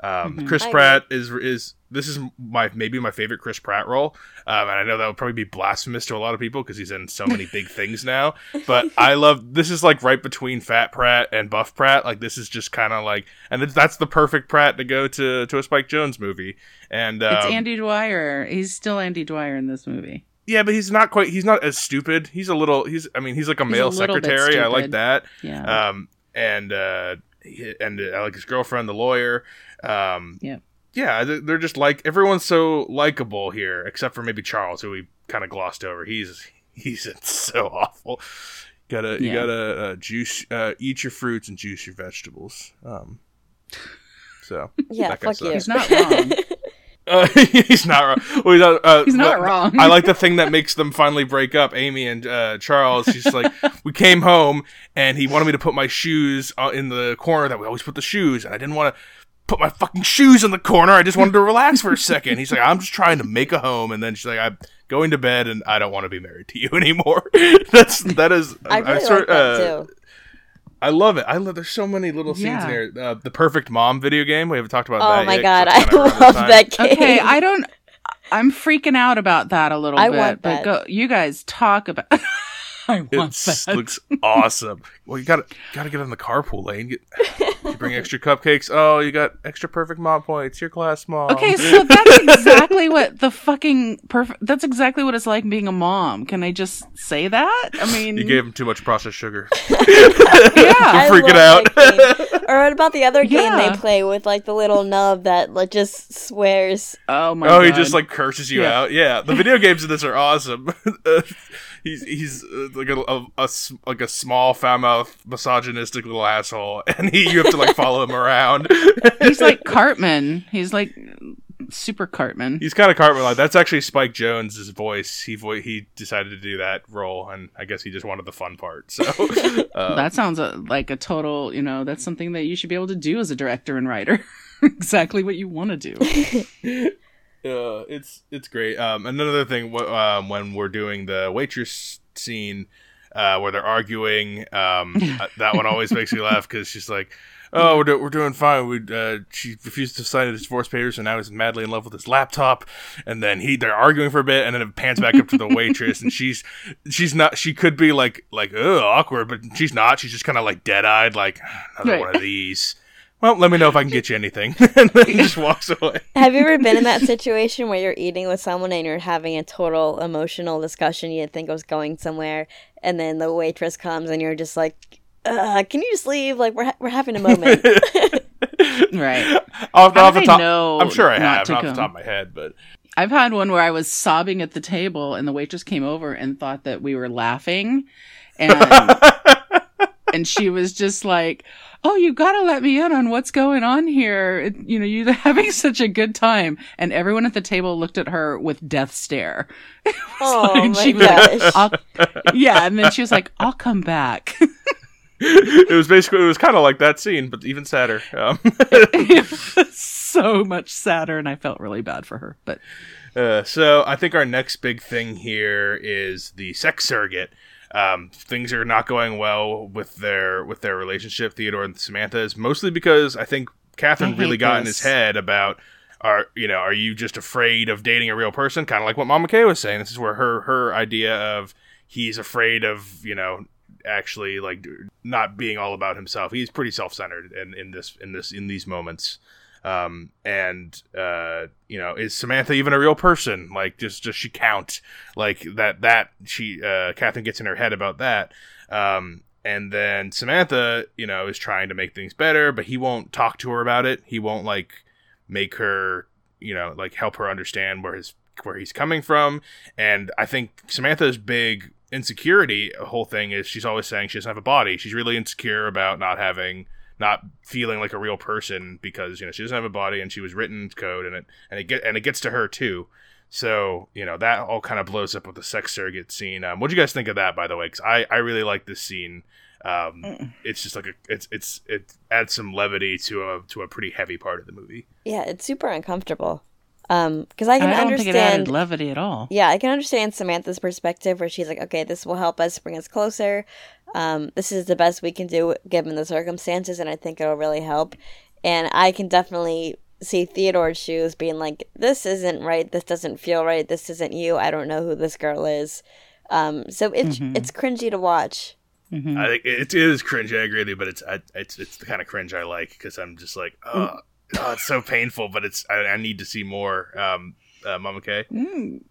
Um, Mhm. Chris I Pratt is is this is my maybe my favorite Chris Pratt role, um, and I know that would probably be blasphemous to a lot of people because he's in so many big things now. But I love this is like right between Fat Pratt and Buff Pratt. Like this is just kind of like, and it's, that's the perfect Pratt to go to to a Spike Jonze movie. And um, it's Andy Dwyer. He's still Andy Dwyer in this movie. yeah, but he's not quite. He's not as stupid. He's a little. He's. I mean, he's like a He's male a secretary. I like that. Yeah. Um, and uh, he- and uh, like his girlfriend, the lawyer. Um, Yep. Yeah, they- they're just like everyone's so likable here, except for maybe Charles, who we kind of glossed over. He's he's so awful. Gotta you gotta uh, juice, uh, eat your fruits and juice your vegetables. Um, so Yeah, that guy fuck you. He's not wrong. uh, he's not wrong. Well, he's not, uh, He's not but- wrong. I like the thing that makes them finally break up. Amy and uh, Charles. She's like, we came home and he wanted me to put my shoes uh, in the corner that we always put the shoes, and I didn't want to put my fucking shoes in the corner. I just wanted to relax for a second. He's like, I'm just trying to make a home, and then she's like, I'm going to bed, and I don't want to be married to you anymore. That's that is. I really sort- like that uh, too. I love it. I love. There's so many little scenes Yeah. in here. Uh, the Perfect Mom video game. We haven't talked about Oh that. my yet, god, 'cause I that's kinda around this love that game. Okay, I don't. I'm freaking out about that a little I bit. want but that. go. You guys talk about. I want It that. looks awesome. Well, you gotta gotta get in the carpool lane. Get, you bring extra cupcakes. Oh, you got extra perfect mom points. Your class mom. Okay, so that's exactly what the fucking perfect. That's exactly what it's like being a mom. Can I just say that? I mean, you gave him too much processed sugar. yeah. I freaking love out. or what about the other game Yeah. they play with like the little nub that like just swears? Oh my. God Oh, god. he just like curses you Yeah. out. Yeah, the video games in this are awesome. Uh, he's he's uh, like a, a- a s- like a small foul mouth misogynistic little asshole, and he you have to like follow him around. He's like Cartman. He's like super Cartman. He's kind of Cartman like that's actually Spike Jonze's voice. He vo- he decided to do that role, and I guess he just wanted the fun part. So uh, that sounds uh like a total. You know, that's something that you should be able to do as a director and writer. exactly what you want to do. uh, it's it's great. Um, another thing, um, when we're doing the waitress scene uh, where they're arguing, um, uh, that one always makes me laugh because she's like, "Oh, we're, do- we're doing fine." We uh, she refused to sign his divorce papers, and now he's madly in love with his laptop. And then he they're arguing for a bit, and then it pans back up to the waitress, and she's she's not she could be like like oh awkward, but she's not. She's just kind of like dead eyed, like another Right. one of these. Well, let me know if I can get you anything, and then he just walks away. Have you ever been in that situation where you're eating with someone and you're having a total emotional discussion you didn't think it was going somewhere, and then the waitress comes and you're just like, uh, "Can you just leave? Like we're ha- we're having a moment." Right. Off, How off the top, know I'm sure I have, to not off the top of my head, but I've had one where I was sobbing at the table and the waitress came over and thought that we were laughing and and she was just like, "Oh, you got to let me in on what's going on here. It- you know, you're having such a good time." And everyone at the table looked at her with death stare. oh And my she like, gosh! Yeah, and then she was like, "I'll come back." it was basically it was kind of like that scene, but even sadder. Um, it was so much sadder, and I felt really bad for her. But uh, so I think our next big thing here is the sex surrogate. Um, things are not going well with their with their relationship, Theodore and Samantha, is mostly because I think Catherine I really got in his head about are you know are you just afraid of dating a real person? Kind of like what Mama Kay was saying. This is where her her idea of he's afraid of you know actually like not being all about himself. He's pretty self centered in, in this in this in these moments. Um, and uh, you know, is Samantha even a real person? Like, just does she count? Like that that she uh, Catherine gets in her head about that. Um, and then Samantha, you know, is trying to make things better, but he won't talk to her about it. He won't like make her, you know, like help her understand where his where he's coming from. And I think Samantha's big insecurity whole thing is she's always saying she doesn't have a body. She's really insecure about not having not feeling like a real person because you know she doesn't have a body and she was written code and it and it get and it gets to her too. So you know that all kind of blows up with the sex surrogate scene. Um, what do you guys think of that, by the way? Because I I really like this scene. Um, it's just like a it's it's it adds some levity to a to a pretty heavy part of the movie. Yeah, it's super uncomfortable. Um, because I I can don't think it added understand. levity at all. Yeah, I can understand Samantha's perspective where she's like, okay, this will help us bring us closer. Um, this is the best we can do given the circumstances, and I think it'll really help. And I can definitely see Theodore's shoes being like, this isn't right. This doesn't feel right. This isn't you. I don't know who this girl is. Um, so it's it's cringy to watch. Mm-hmm. I think it, it is cringe. I agree with you, but it's I, it's it's the kind of cringe I like because I'm just like, oh, oh, it's so painful, but it's I, I need to see more. Um, uh, Mama K. Mm.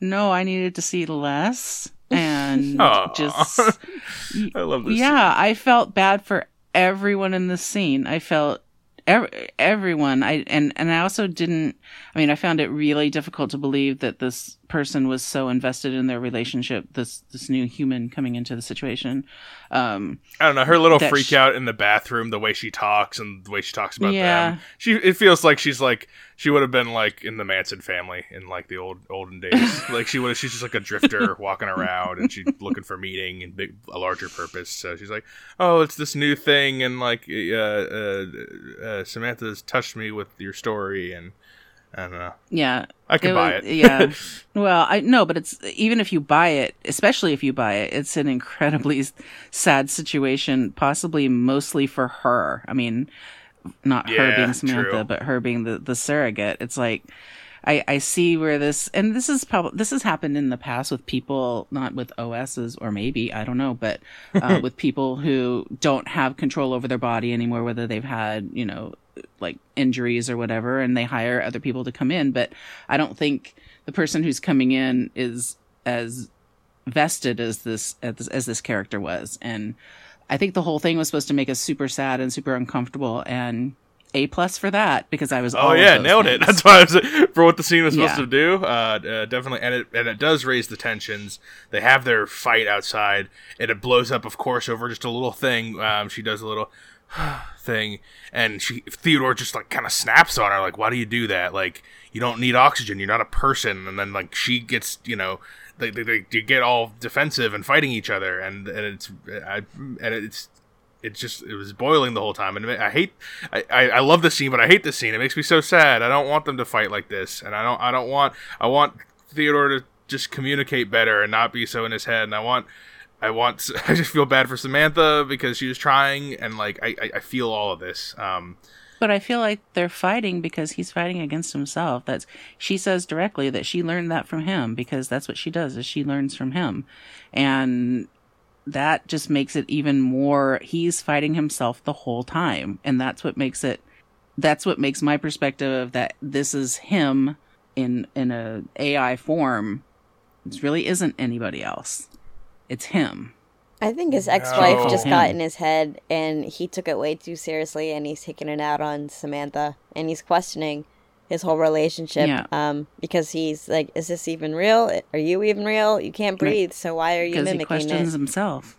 No, I needed to see less and just I love this. yeah, I felt bad for everyone in the scene. I felt ev- everyone. I and and I also didn't. I mean, I found it really difficult to believe that this person was so invested in their relationship. This this new human coming into the situation. Um, I don't know her little freak sh- out in the bathroom, the way she talks and the way she talks about Yeah. them. She it feels like she's like she would have been like in the Manson family in like the old olden days. like she would she's just like a drifter walking around and she's looking for meaning and big a larger purpose. So she's like, oh, it's this new thing and like uh, uh, uh, Samantha's touched me with your story and I don't know. yeah, I could It buy was- it. yeah. Well, I no, but it's even if you buy it, especially if you buy it, it's an incredibly sad situation, possibly mostly for her. I mean, not her being Samantha, true. but her being the the surrogate. It's like I I see where this and this is probably this has happened in the past with people, not with OSs or maybe I don't know, but uh, with people who don't have control over their body anymore, whether they've had you know like injuries or whatever and they hire other people to come in but i don't think the person who's coming in is as vested as this as this, as this character was and i think the whole thing was supposed to make us super sad and super uncomfortable and a plus for that because i was Oh yeah, nailed it. That's why I was for what the scene was supposed Yeah. to do. Uh, uh, definitely, and it and it does raise the tensions. They have their fight outside, and it blows up, of course, over just a little thing. Um, she does a little thing, and she Theodore just like kind of snaps on her, like, "Why do you do that? Like, you don't need oxygen. You're not a person." And then like she gets, you know. They, they, they get all defensive and fighting each other, and and it's I, and it's it just it was boiling the whole time and I hate I, I, I love the scene but I hate the scene it makes me so sad I don't want them to fight like this and I don't I don't want I want Theodore to just communicate better and not be so in his head and I want I want I just feel bad for Samantha because she was trying and like I, I, I feel all of this um but i feel like they're fighting because he's fighting against himself. That's she says directly that she learned that from him because that's what she does is she learns from him. And that just makes it even more he's fighting himself the whole time. And that's what makes it that's what makes my perspective of that this is him in in a ai form it really isn't anybody else it's him I think his ex-wife just got in his head, and he took it way too seriously, and he's taking it out on Samantha, and he's questioning his whole relationship. Yeah. Um, because he's like, "Is this even real? Are you even real? You can't breathe, so why are you because he mimicking questions it?" himself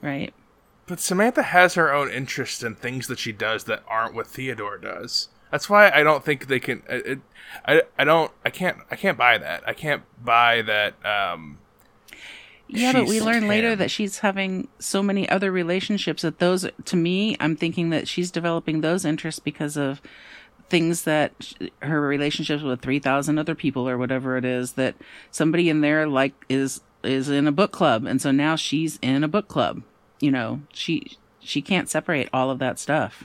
right But Samantha has her own interests and things that she does that aren't what Theodore does. That's why I don't think they can. It, it, I I don't. I can't. I can't buy that. I can't buy that. Um, Yeah, but we learn later that she's having so many other relationships that those, to me, I'm thinking that she's developing those interests because of things that sh- her relationships with 3000 other people or whatever it is that somebody in there like is is in a book club. And so now she's in a book club. You know she she can't separate all of that stuff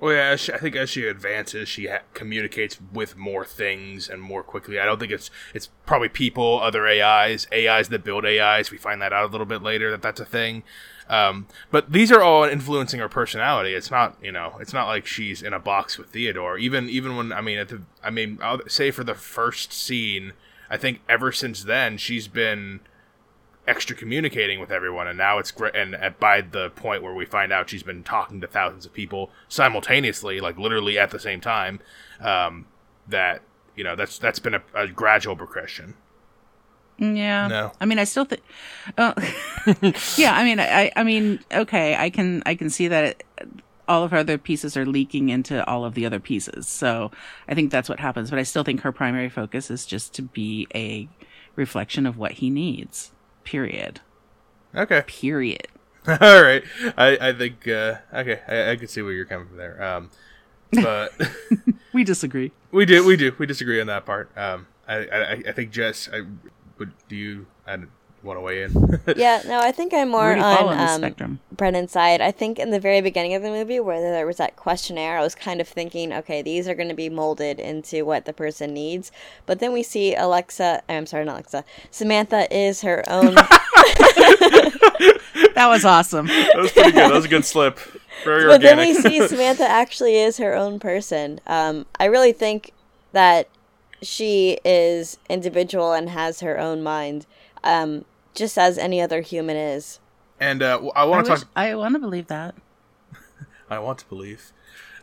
Well, yeah, she, I think as she advances, she ha- communicates with more things and more quickly. I don't think it's it's probably people, other AIs, AIs that build AIs. We find that out a little bit later that that's a thing. Um, but these are all influencing her personality. It's not, you know, it's not like she's in a box with Theodore. Even even when I mean, at the, I mean, I'll say for the first scene, I think ever since then she's been extra communicating with everyone and now it's great and at, by the point where we find out she's been talking to thousands of people simultaneously like literally at the same time um, that you know that's that's been a, a gradual progression Yeah. No. I mean, I still think. Oh, yeah. I mean, I. I mean, okay. I can. I can see that it, all of her other pieces are leaking into all of the other pieces. So I think that's what happens. But I still think her primary focus is just to be a reflection of what he needs. Period. okay Period. all right i i think uh okay i, I can see where you're coming from there um but We disagree. we do we do we disagree on that part um i i, I think jess i would do you i want to weigh in Yeah, no, I think I'm more Where do you fall on on the um, spectrum? Brendan's side. I think in the very beginning of the movie, where there was that questionnaire, I was kind of thinking, okay, these are going to be molded into what the person needs. But then we see Alexa. I'm sorry, not Alexa. Samantha is her own. That was awesome. that was pretty good that was a good slip very but then we see Samantha actually is her own person. Um, I really think that she is individual and has her own mind, um, just as any other human is. and uh i I, want to wish, talk I want to believe that. i want to believe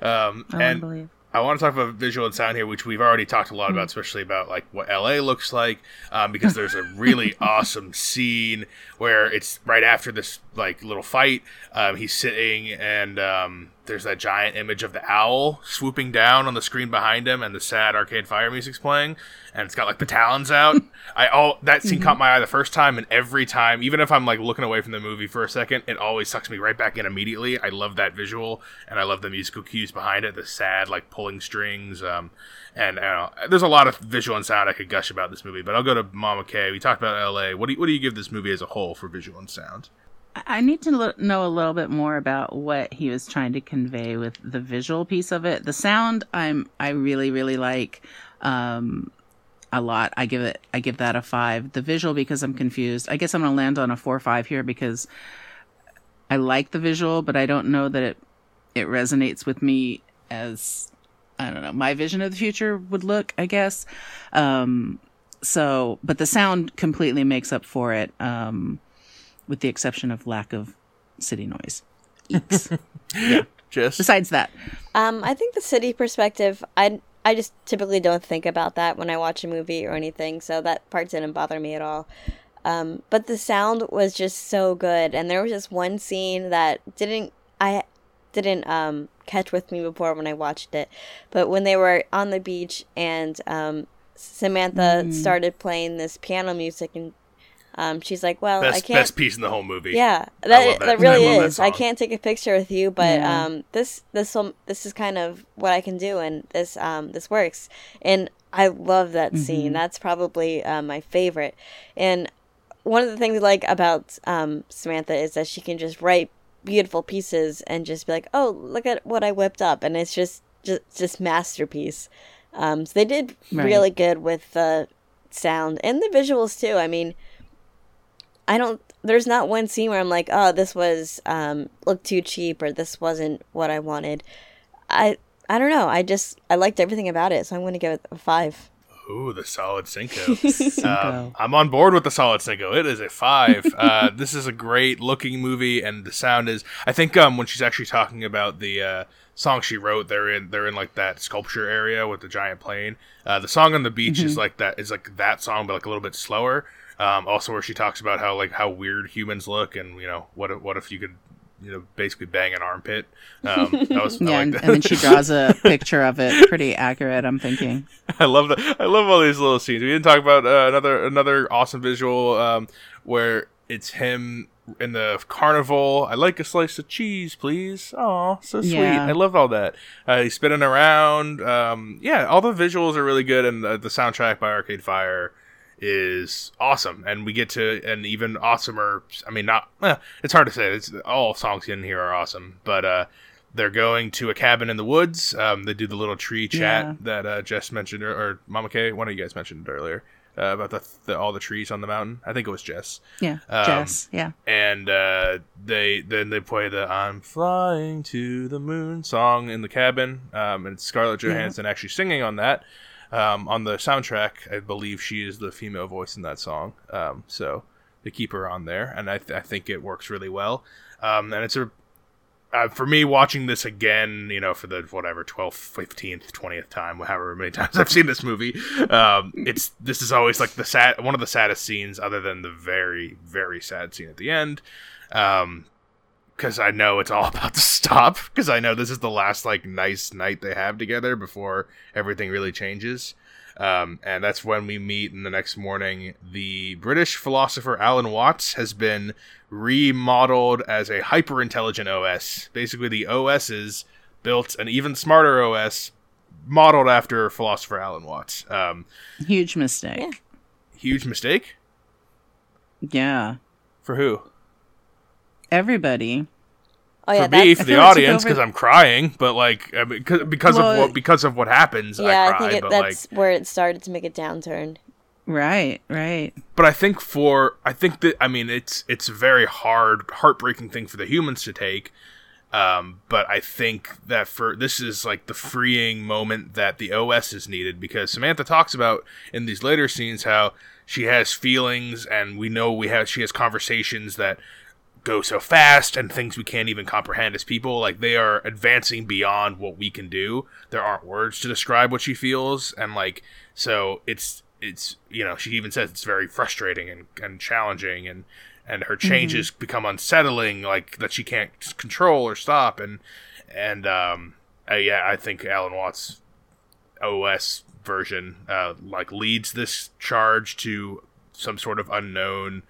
um I and believe. I want to talk about visual and sound here, which we've already talked a lot Hmm. about, especially about like what LA looks like, um, because there's a really awesome scene where it's right after this like little fight. Um, he's sitting and um, there's that giant image of the owl swooping down on the screen behind him, and the sad Arcade Fire music's playing, and it's got like the talons out. I all that scene caught my eye the first time, and every time, even if I'm like looking away from the movie for a second, it always sucks me right back in immediately. I love that visual, and I love the musical cues behind it, the sad like pulling strings. Um, and uh, there's a lot of visual and sound I could gush about this movie, but I'll go to Mama K. We talked about L.A. What do you, what do you give this movie as a whole for visual and sound? I need to lo- know a little bit more about what he was trying to convey with the visual piece of it. The sound, I'm I really really like um, a lot. I give it I give that a five. The visual because I'm confused. I guess I'm gonna land on a four five here because I like the visual, but I don't know that it it resonates with me as I don't know my vision of the future would look. I guess. Um, so, but the sound completely makes up for it. Um, with the exception of lack of city noise. Eeks. Just Besides that, Um, I think the city perspective, I I just typically don't think about that when I watch a movie or anything, so that part didn't bother me at all. Um, but the sound was just so good, and there was just one scene that didn't I didn't um catch with me before when I watched it, but when they were on the beach and um Samantha started playing this piano music and um she's like, well, I can't best piece in the whole movie. yeah, that that. that really I love that is. I can't take a picture with you, but Yeah. um, this this will, this is kind of what I can do, and this um this works, and I love that Mm-hmm. scene. That's probably uh, my favorite, and one of the things I like about um Samantha is that she can just write beautiful pieces and just be like, oh, look at what I whipped up, and it's just just just masterpiece. Um, so they did Right. really good with the sound and the visuals too. I mean. I don't. There's not one scene where I'm like, oh, this was um looked too cheap or this wasn't what I wanted. I I don't know. I just I liked everything about it, so I'm going to give it a five. Ooh, the solid Cinco. Cinco. Um, I'm on board with the solid Cinco. It is a five. uh, this is a great looking movie, and the sound is. I think um, when she's actually talking about the uh, song she wrote, they're in they're in like that sculpture area with the giant plane. Uh, the song on the beach is like that is like that song, but like a little bit slower. Um, also, where she talks about how like how weird humans look, and you know what if, what if you could you know basically bang an armpit. Um, that was yeah, and, and then she draws a picture of it, pretty accurate. I'm thinking. I love that. I love all these little scenes. We didn't talk about uh, another another awesome visual um, where it's him in the carnival. I like a slice of cheese, please. Oh, so sweet. Yeah. I love all that. Uh, he's spinning around. Um, yeah, all the visuals are really good, and the, the soundtrack by Arcade Fire is awesome. And we get to an even awesomer. I mean, not. Eh, it's hard to say. It's all songs in here are awesome, but uh, they're going to a cabin in the woods. Um, they do the little tree chat Yeah. that uh, Jess mentioned, or, or Mama K. One of you guys mentioned it earlier. Uh, about the, the all the trees on the mountain. I think it was Jess Yeah, Um, Jess. Yeah, and uh, they then they play the "I'm Flying to the Moon" song in the cabin, um, and Scarlett Johansson actually singing on that. Um, on the soundtrack, I believe she is the female voice in that song, um, so they keep her on there, and I, th- I think it works really well. Um, and it's a uh, for me watching this again, you know, for the whatever 12th, 15th, 20th time, however many times I've seen this movie, um, it's this is always like the sad one of the saddest scenes, other than the very very sad scene at the end, because I know it's all about to stop. Because I know this is the last like nice night they have together before everything really changes. Um, and that's when we meet in the next morning. The British philosopher Alan Watts has been remodeled as a hyper intelligent OS. Basically, the OS is built an even smarter OS modeled after philosopher Alan Watts. Um, huge mistake. Huge mistake Yeah, for who? Everybody. Oh yeah, for me, for the feel it took audience, because I'm crying. But like, I mean, 'cause- because of what because of what happens, yeah. I I, think it, but like, that's where it started to make a downturn. Right, right. but I think for I think that I mean it's it's a very hard, heartbreaking thing for the humans to take. Um, but I think that for this is like the freeing moment that the OS is needed because Samantha talks about in these later scenes how she has feelings and we know we have she has conversations that go so fast and things we can't even comprehend as people like they are advancing beyond what we can do. There aren't words to describe what she feels and like so it's it's you know she even says it's very frustrating and, and challenging and and her changes become unsettling like that she can't control or stop and and um uh, yeah i think alan watts os version uh like leads this charge to some sort of unknown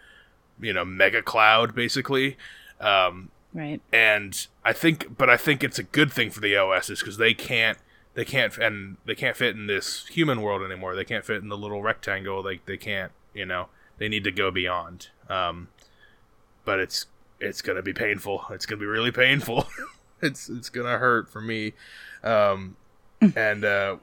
you know mega cloud basically um Right. and I think, but I think it's a good thing for the OSs because they can't, they can't, and they can't fit in this human world anymore. They can't fit in the little rectangle. Like they can't, you know, they need to go beyond. Um, but it's it's gonna be painful. It's gonna be really painful. it's it's gonna hurt for me. Um, and uh,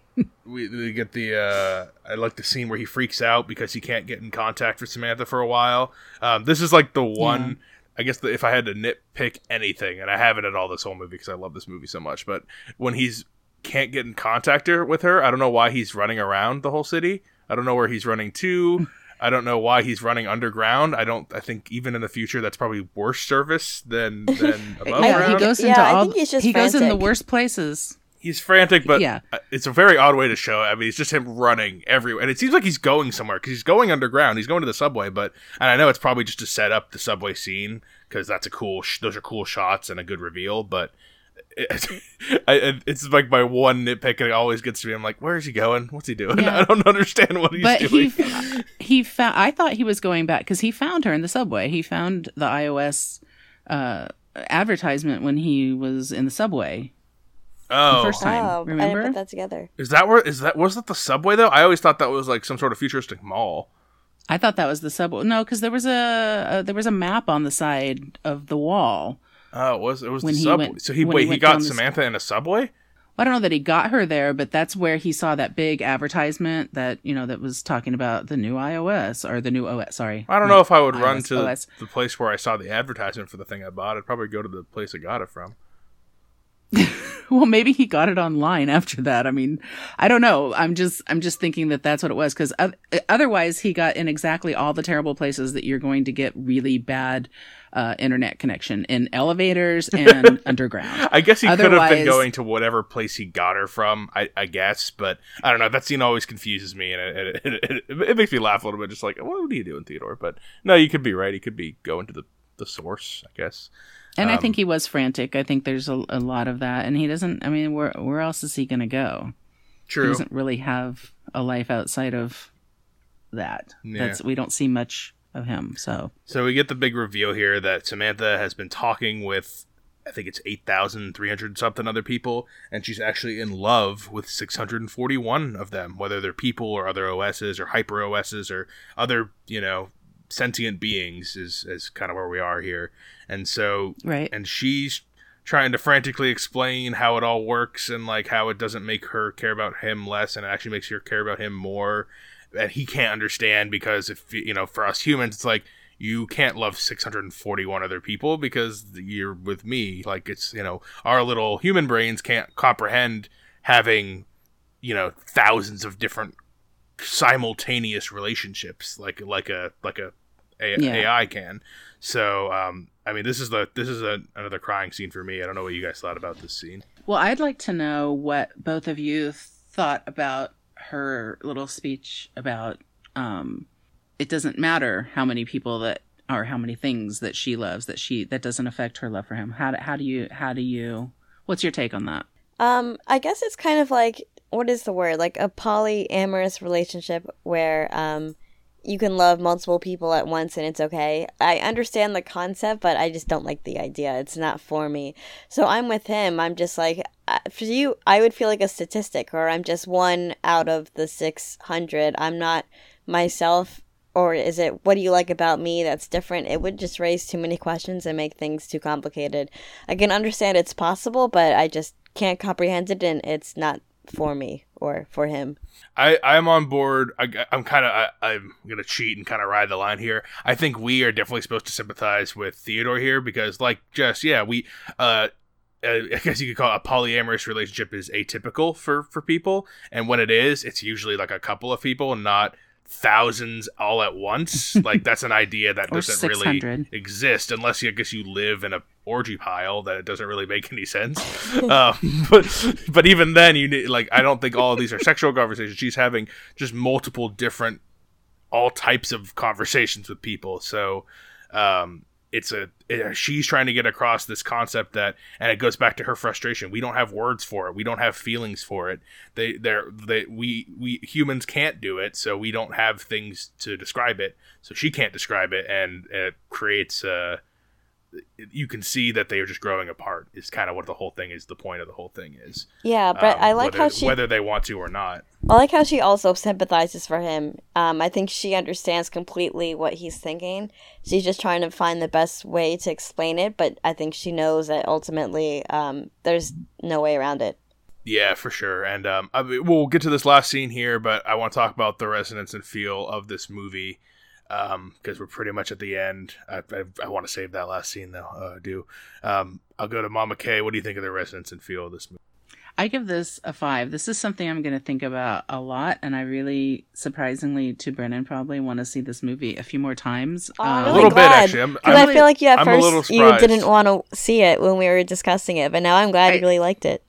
we we get the uh, I like the scene where he freaks out because he can't get in contact with Samantha for a while. Um, this is like the one. I guess the, if I had to nitpick anything, and I haven't at all this whole movie because I love this movie so much, but when he's can't get in contact her, with her, I don't know why he's running around the whole city. I don't know where he's running to. I don't know why he's running underground. I don't. I think even in the future, that's probably worse service than than above yeah, ground. he goes Yeah, into I all. think he's just he goes in the worst places. He's frantic, but Yeah. it's a very odd way to show. it. I mean, it's just him running everywhere, and it seems like he's going somewhere because he's going underground. He's going to the subway, but and I know it's probably just to set up the subway scene because that's a cool. Sh- those are cool shots and a good reveal, but. It, I, it's like my one nitpick. It always gets to me. I'm like, where is he going? What's he doing? Yeah. I don't understand what he's but doing. he he found. I thought he was going back because he found her in the subway. He found the iOS uh, advertisement when he was in the subway. Oh, first time. Oh, I didn't put that together. is that where? Is that was that the subway though? I always thought that was like some sort of futuristic mall. I thought that was the subway. No, because there was a, a there was a map on the side of the wall. Oh, it was it was When the he subway? went- so he wait, he he got down the Samantha in a subway. I don't know that he got her there, but that's where he saw that big advertisement that you know that was talking about the new iOS or the new OS. Sorry, I don't know if I would run to OS. the place where I saw the advertisement for the thing I bought. I'd probably go to the place I got it from. Well, maybe he got it online after that. I mean, I don't know. I'm just I'm just thinking that that's what it was because otherwise he got in exactly all the terrible places that you're going to get really bad uh, internet connection in elevators and underground. I guess he could have been going to whatever place he got her from. I, I guess, but I don't know. That scene always confuses me, and it, it, it, it, it makes me laugh a little bit. Just like, what are you doing, Theodore? But no, you could be right. He could be going to the the source. I guess. And I Um, think he was frantic. I think there's a, a lot of that, and he doesn't. I mean, where where else is he going to go? He True. doesn't really have a life outside of that. Yeah. That's we don't see much of him. So So we get the big reveal here that Samantha has been talking with I think it's 8,300 something other people and she's actually in love with 641 of them whether they're people or other OSs or hyper OSs or other, you know, sentient beings is is kind of where we are here. And so right, and she's trying to frantically explain how it all works and like how it doesn't make her care about him less and it actually makes her care about him more and he can't understand because if you know for us humans it's like you can't love 641 other people because you're with me like it's you know our little human brains can't comprehend having you know thousands of different simultaneous relationships like like a like a, a Yeah. AI can so um I mean this is the this is a, another crying scene for me I don't know what you guys thought about this scene Well, I'd like to know what both of you thought about her little speech about um, it doesn't matter how many people that or how many things that she loves that she that doesn't affect her love for him. How do, how do you how do you what's your take on that? Um, I guess it's kind of like what is the word? Like a polyamorous relationship where um you can love multiple people at once and it's okay. I understand the concept, but I just don't like the idea. It's not for me. So I'm with him. I'm just like uh, for you, I would feel like a statistic or I'm just one out of the 600. I'm not myself or is it what do you like about me that's different? It would just raise too many questions and make things too complicated. I can understand it's possible, but I just can't comprehend it and it's not for me or for him. I I'm on board. I, I'm kind of I'm gonna cheat and kind of ride the line here. I think we are definitely supposed to sympathize with Theodore here because, like Jess, yeah, we uh. uh, I guess you could call it a polyamorous relationship is atypical for for people, and when it is, it's usually like a couple of people, not thousands all at once. like that's an idea that doesn't really exist unless you I guess you live in a orgy pile that it doesn't really make any sense. um, but but even then, you need like I don't think all of these are sexual conversations. She's having just multiple different, all types of conversations with people. So. Um, it's a it, she's trying to get across this concept that and it goes back to her frustration. We don't have words for it. We don't have feelings for it. They they're they we we humans can't do it so we don't have things to describe it. So she can't describe it and it creates uh you can see that they are just growing apart is kind of what the whole thing is the point of the whole thing is Yeah, but Um, I like whether, how she whether they want to or not I like how she also sympathizes for him. Um, I think she understands completely what he's thinking. She's just trying to find the best way to explain it, but I think she knows that ultimately um, there's no way around it. Yeah, for sure. And um, I mean, we'll get to this last scene here, but I want to talk about the resonance and feel of this movie because we're pretty much at the end. I, I, I want to save that last scene though. Uh, I do. Um, I'll go to Mama K. What do you think of the resonance and feel of this movie? I give this a five. This is something I'm going to think about a lot, and I really, surprisingly, to Brennan, probably want to see this movie a few more times. Oh, I'm Um, A really little bit, glad, actually. I'm- Because I'm- feel like you at I'm first you didn't want to see it when we were discussing it, but now I'm glad I- you really liked it.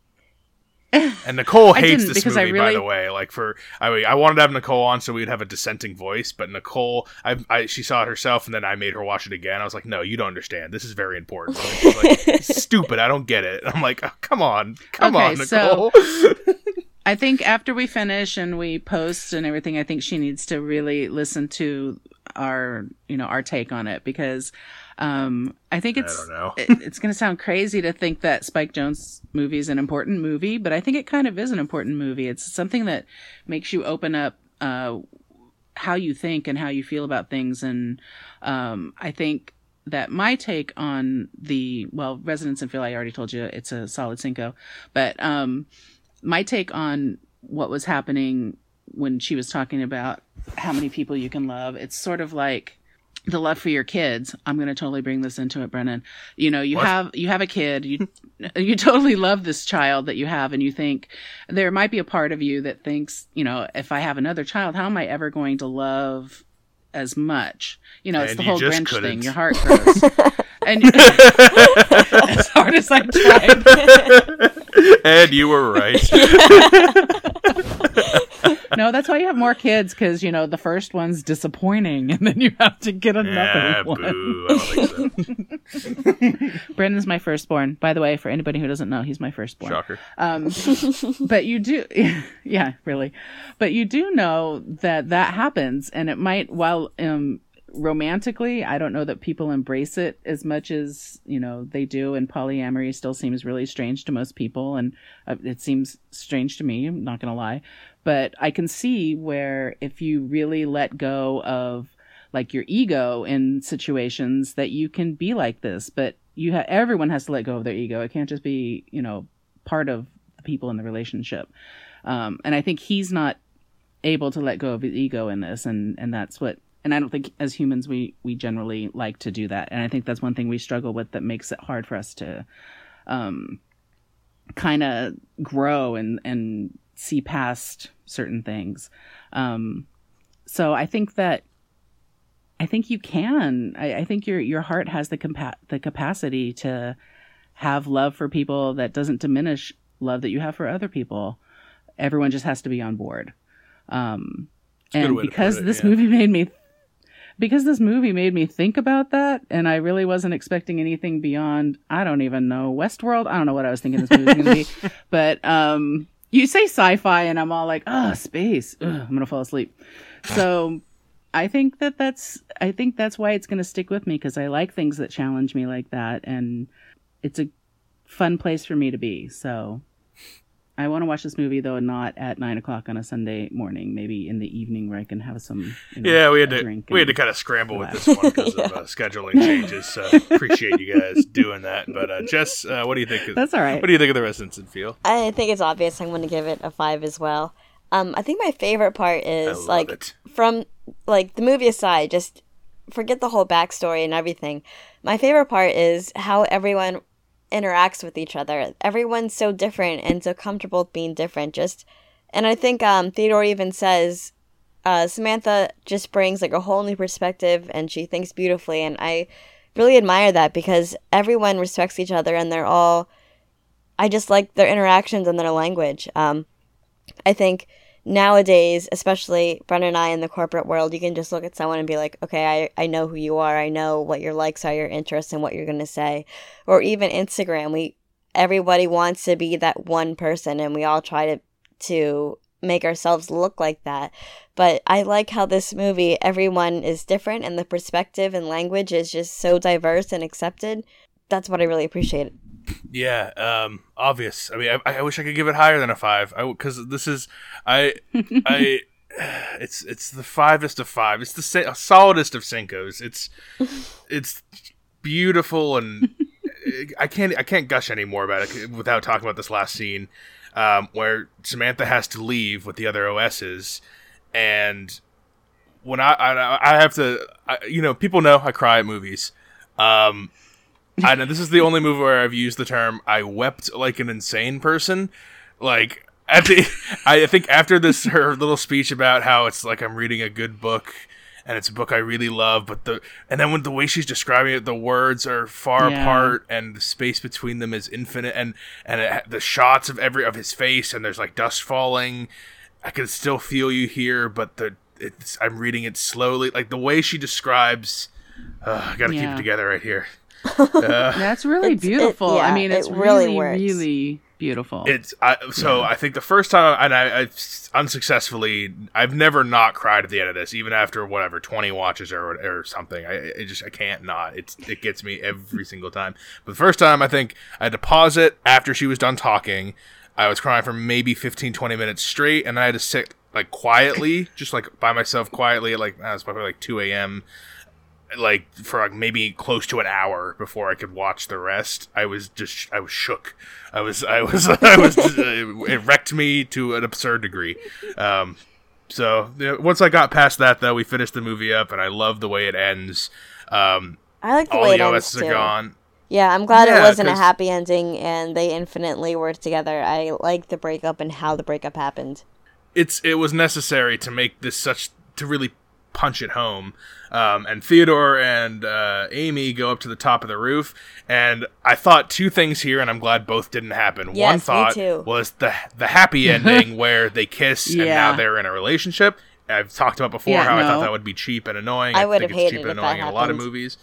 And Nicole hates this movie, by the way. Like for, I I wanted to have Nicole on so we'd have a dissenting voice, but Nicole, I, I, she saw it herself, and then I made her watch it again. I was like, "No, you don't understand. This is very important." She's like, "Stupid, I don't get it." I'm like, oh, "Come on, come Okay, on, so- Nicole." I think after we finish and we post and everything, I think she needs to really listen to our, you know, our take on it because um, I think I it's know. it, it's going to sound crazy to think that Spike Jonze movie is an important movie, but I think it kind of is an important movie. It's something that makes you open up uh, how you think and how you feel about things, and um, I think that my take on the well, Resonance and Feel, I already told you it's a solid cinco, but um, my take on what was happening when she was talking about how many people you can love, it's sort of like the love for your kids. I'm going to totally bring this into it, Brennan. You know, you What? have you have a kid, you you totally love this child that you have and you think there might be a part of you that thinks, you know, if I have another child, how am I ever going to love as much? You know, it's the whole Grinch couldn't. thing. Your heart grows. and as hard as I tried. and you were right. No, that's why you have more kids because you know the first one's disappointing, and then you have to get another yeah, one. boo. I don't think so. Brandon's my firstborn, by the way. For anybody who doesn't know, he's my firstborn. Shocker. Um, but you do, yeah, really. But you do know that that happens, and it might, while um, romantically, I don't know that people embrace it as much as you know they do, and polyamory still seems really strange to most people, and uh, it seems strange to me. I'm not gonna lie, but I can see where if you really let go of like your ego in situations, that you can be like this. But you everyone has to let go of their ego. It can't just be you know part of the people in the relationship. Um, and I think he's not able to let go of his ego in this, and and that's what and I don't think as humans we we generally like to do that. And I think that's one thing we struggle with that makes it hard for us to um, kind of grow and and see past certain things. Um, so I think that I think you can. I, I think your your heart has the compa- the capacity to have love for people that doesn't diminish love that you have for other people. Everyone just has to be on board. Um, and because it, this yeah. movie made me because this movie made me think about that and I really wasn't expecting anything beyond I don't even know Westworld. I don't know what I was thinking this movie was going to be. But um you say sci-fi and I'm all like, "Oh, space. Ugh, I'm going to fall asleep." So I think that that's I think that's why it's going to stick with me because I like things that challenge me like that and it's a fun place for me to be. So I want to watch this movie though, not at nine o'clock on a Sunday morning. Maybe in the evening where I can have some. You know, yeah, we had to we had to kind of scramble with this one because yeah. of uh, scheduling changes. So appreciate you guys doing that. But uh, Jess, uh, what do you think? Of, That's all right. What do you think of the residence and feel? I think it's obvious. I'm going to give it a five as well. Um, I think my favorite part is like it. from like the movie aside, just forget the whole backstory and everything. My favorite part is how everyone interacts with each other. Everyone's so different and so comfortable with being different. Just, and I think um, Theodore even says uh, Samantha just brings like a whole new perspective, and she thinks beautifully, and I really admire that because everyone respects each other, and they're all. I just like their interactions and their language. Um, I think nowadays, especially Brennan and I in the corporate world, you can just look at someone and be like, okay, I, I know who you are. I know what your likes are, your interests, and what you're going to say. Or even Instagram, we everybody wants to be that one person, and we all try to to make ourselves look like that. But I like how this movie, everyone is different, and the perspective and language is just so diverse and accepted. That's what I really appreciate. Yeah, um, obvious. I mean, I, I, wish I could give it higher than a five. I because this is I I it's it's the fivest of five. It's the sa- solidest of Cincos. It's it's beautiful and I can't I can't gush any more about it without talking about this last scene um, where Samantha has to leave with the other OSs and when I I, I have to I, you know people know I cry at movies. Um, I know this is the only movie where I've used the term "I wept like an insane person." Like at the, I think after this her little speech about how it's like I'm reading a good book and it's a book I really love, but the and then when the way she's describing it, the words are far yeah. apart and the space between them is infinite, and and it, the shots of every of his face and there's like dust falling. I can still feel you here, but the it's I'm reading it slowly. Like the way she describes, uh, I got to yeah. keep it together right here. That's really beautiful. It, yeah, I mean, it's it really, really, really beautiful. It's I, so yeah. I think the first time, and I, I, unsuccessfully, I've never not cried at the end of this, even after whatever twenty watches or or something. I, I just I can't not. It's it gets me every single time. But the first time, I think I had to pause it after she was done talking. I was crying for maybe 15, 20 minutes straight, and I had to sit like quietly, just like by myself quietly at like it was probably like two a.m like for like maybe close to an hour before I could watch the rest. I was just I was shook. I was I was I was just, uh, it wrecked me to an absurd degree. Um, so once I got past that, though, we finished the movie up, and I love the way it ends. Um, I like the way it ends too. Gone. Yeah, I'm glad yeah, it wasn't a happy ending, and they infinitely worked together. I like the breakup and how the breakup happened. It's it was necessary to make this such to really punch it home. Um, and Theodore and uh, Amy go up to the top of the roof, and I thought two things here, and I'm glad both didn't happen. Yes, One thought was the the happy ending where they kiss yeah. and now they're in a relationship. I've talked about before yeah, how no. I thought that would be cheap and annoying. I, I would have hated cheap and annoying in a lot of movies.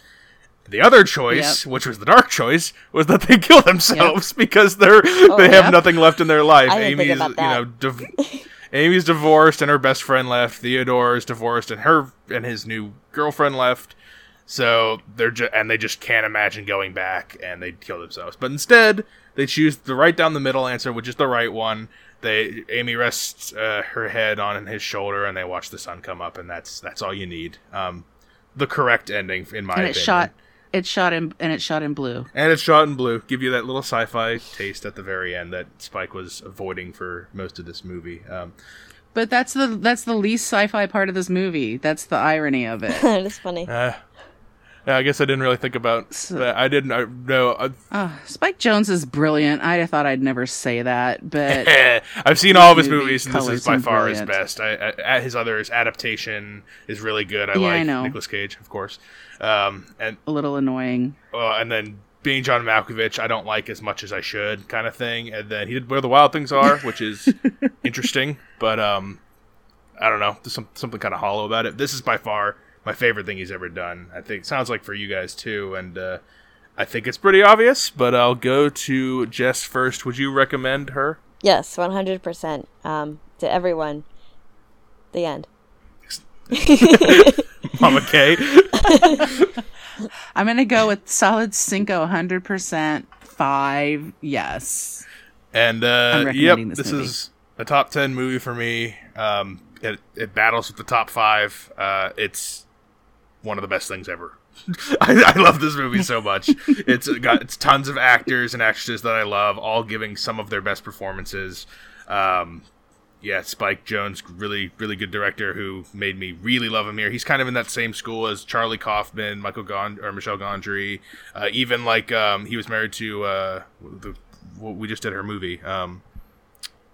The other choice, yep. which was the dark choice, was that they kill themselves yep. because they're oh, they have yep. nothing left in their life. Amy's, you know, div- Amy's divorced and her best friend left. Theodore is divorced and her and his new girlfriend left. So they're ju- and they just can't imagine going back and they kill themselves. But instead, they choose the right down the middle answer, which is the right one. They Amy rests uh, her head on his shoulder and they watch the sun come up, and that's that's all you need. Um, the correct ending, in my and opinion. shot. It's shot in and it's shot in blue. And it's shot in blue. Give you that little sci-fi taste at the very end that Spike was avoiding for most of this movie. Um, But that's the that's the least sci-fi part of this movie. That's the irony of it. it's funny. uh, yeah, I guess I didn't really think about that. I didn't I, no. Uh, Oh, Spike Jonze is brilliant. I thought I'd never say that, but I've seen all of his movie movies, and this is by far his best. I, I, at his other his adaptation is really good. I Yeah, I like know. Nicolas Cage, of course, um, and a little annoying. uh, and then being John Malkovich, I don't like as much as I should, kind of thing. And then he did Where the Wild Things Are, which is interesting, but um, I don't know, there's some, something kind of hollow about it. This is by far my favorite thing he's ever done. I think sounds like for you guys too, and uh, I think it's pretty obvious. But I'll go to Jess first. Would you recommend her? Yes, one hundred percent. Um, to everyone. The end. Mama K. I'm gonna go with solid Cinco, hundred percent five. Yes, And uh, I'm yep, recommending this this movie. is a top ten movie for me. Um, it it battles with the top five. Uh, it's one of the best things ever. I, I love this movie so much. it's got it's tons of actors and actresses that I love, all giving some of their best performances. Um, yeah, Spike Jonze, really, really good director who made me really love him here. He's kind of in that same school as Charlie Kaufman, Michael Gond or Michel Gondry. Uh, even like um, he was married to uh, the we just did her movie. Um,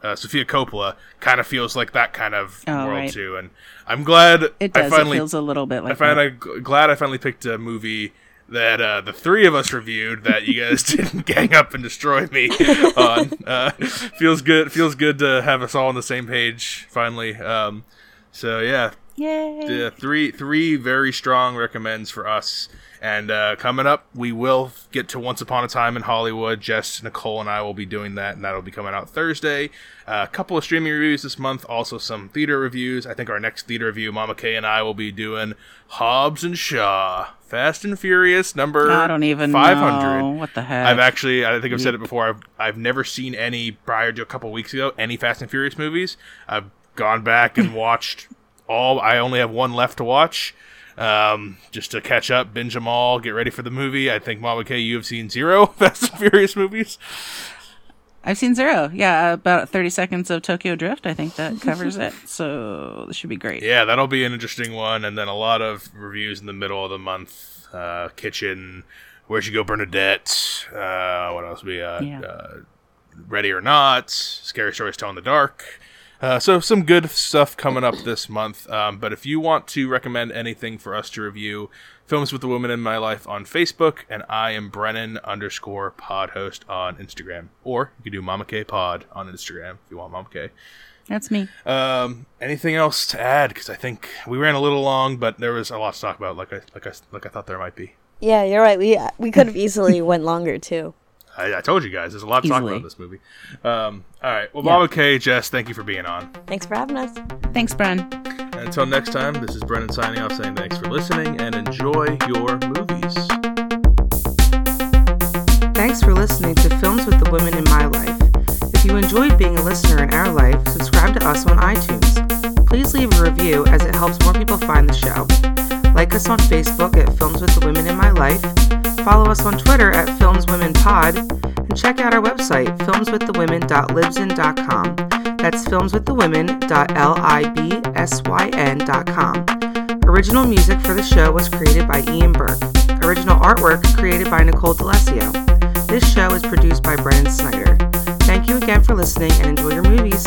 uh, Sofia Coppola kind of feels like that kind of Oh, world right. too, and I'm glad it I finally it feels a little bit like I find glad I finally picked a movie that uh, the three of us reviewed that you guys didn't gang up and destroy me on. Uh, feels good. Feels good to have us all on the same page finally. Um, so yeah, Yay! yeah, three three very strong recommends for us. And uh, coming up, we will get to Once Upon a Time in Hollywood. Jess, Nicole, and I will be doing that, and that'll be coming out Thursday. Uh, a couple of streaming reviews this month, also some theater reviews. I think our next theater review, Mama K and I will be doing Hobbs and Shaw, Fast and Furious number. I don't even 500. know what the heck. I've actually, I think I've said it before. I've, I've never seen any prior to a couple weeks ago any Fast and Furious movies. I've gone back and watched all. I only have one left to watch, um, just to catch up, binge them all, get ready for the movie. I think Mama K, you have seen zero Fast and Furious movies. I've seen zero. Yeah, about 30 seconds of Tokyo Drift. I think that covers it. So this should be great. Yeah, that'll be an interesting one, and then a lot of reviews in the middle of the month. Uh, Kitchen, Where'd You Go, Bernadette? Uh, what else? We uh, Yeah. uh, Ready or Not, Scary Stories Tell in the Dark. Uh, so some good stuff coming up this month. Um, but if you want to recommend anything for us to review, Films with the Woman in My Life on Facebook, and I am Brennan underscore pod host on Instagram. Or you can do Mama K Pod on Instagram if you want Mama K. That's me. Um, anything else to add? Because I think we ran a little long, but there was a lot to talk about. Like I like I like I thought there might be. Yeah, you're right. We we could have easily went longer too. I, I told you guys, there's a lot to talk about in this movie. Um, all right. Well, Yeah. Mama K, Jess, thank you for being on. Thanks for having us. Thanks, Bren. And until next time, this is Brennan signing off, saying thanks for listening and enjoy your movies. Thanks for listening to Films with the Women in My Life. If you enjoyed being a listener in our life, subscribe to us on iTunes. Please leave a review as it helps more people find the show. Like us on Facebook at Films with the Women in My Life, follow us on Twitter at FilmsWomenPod, and check out our website, filmswiththewomen.libsyn.com. That's filmswiththewomen.libsyn.com. Original music for the show was created by Ian Burke. Original artwork created by Nicole D'Alessio. This show is produced by Brennan Snyder. Thank you again for listening and enjoy your movies.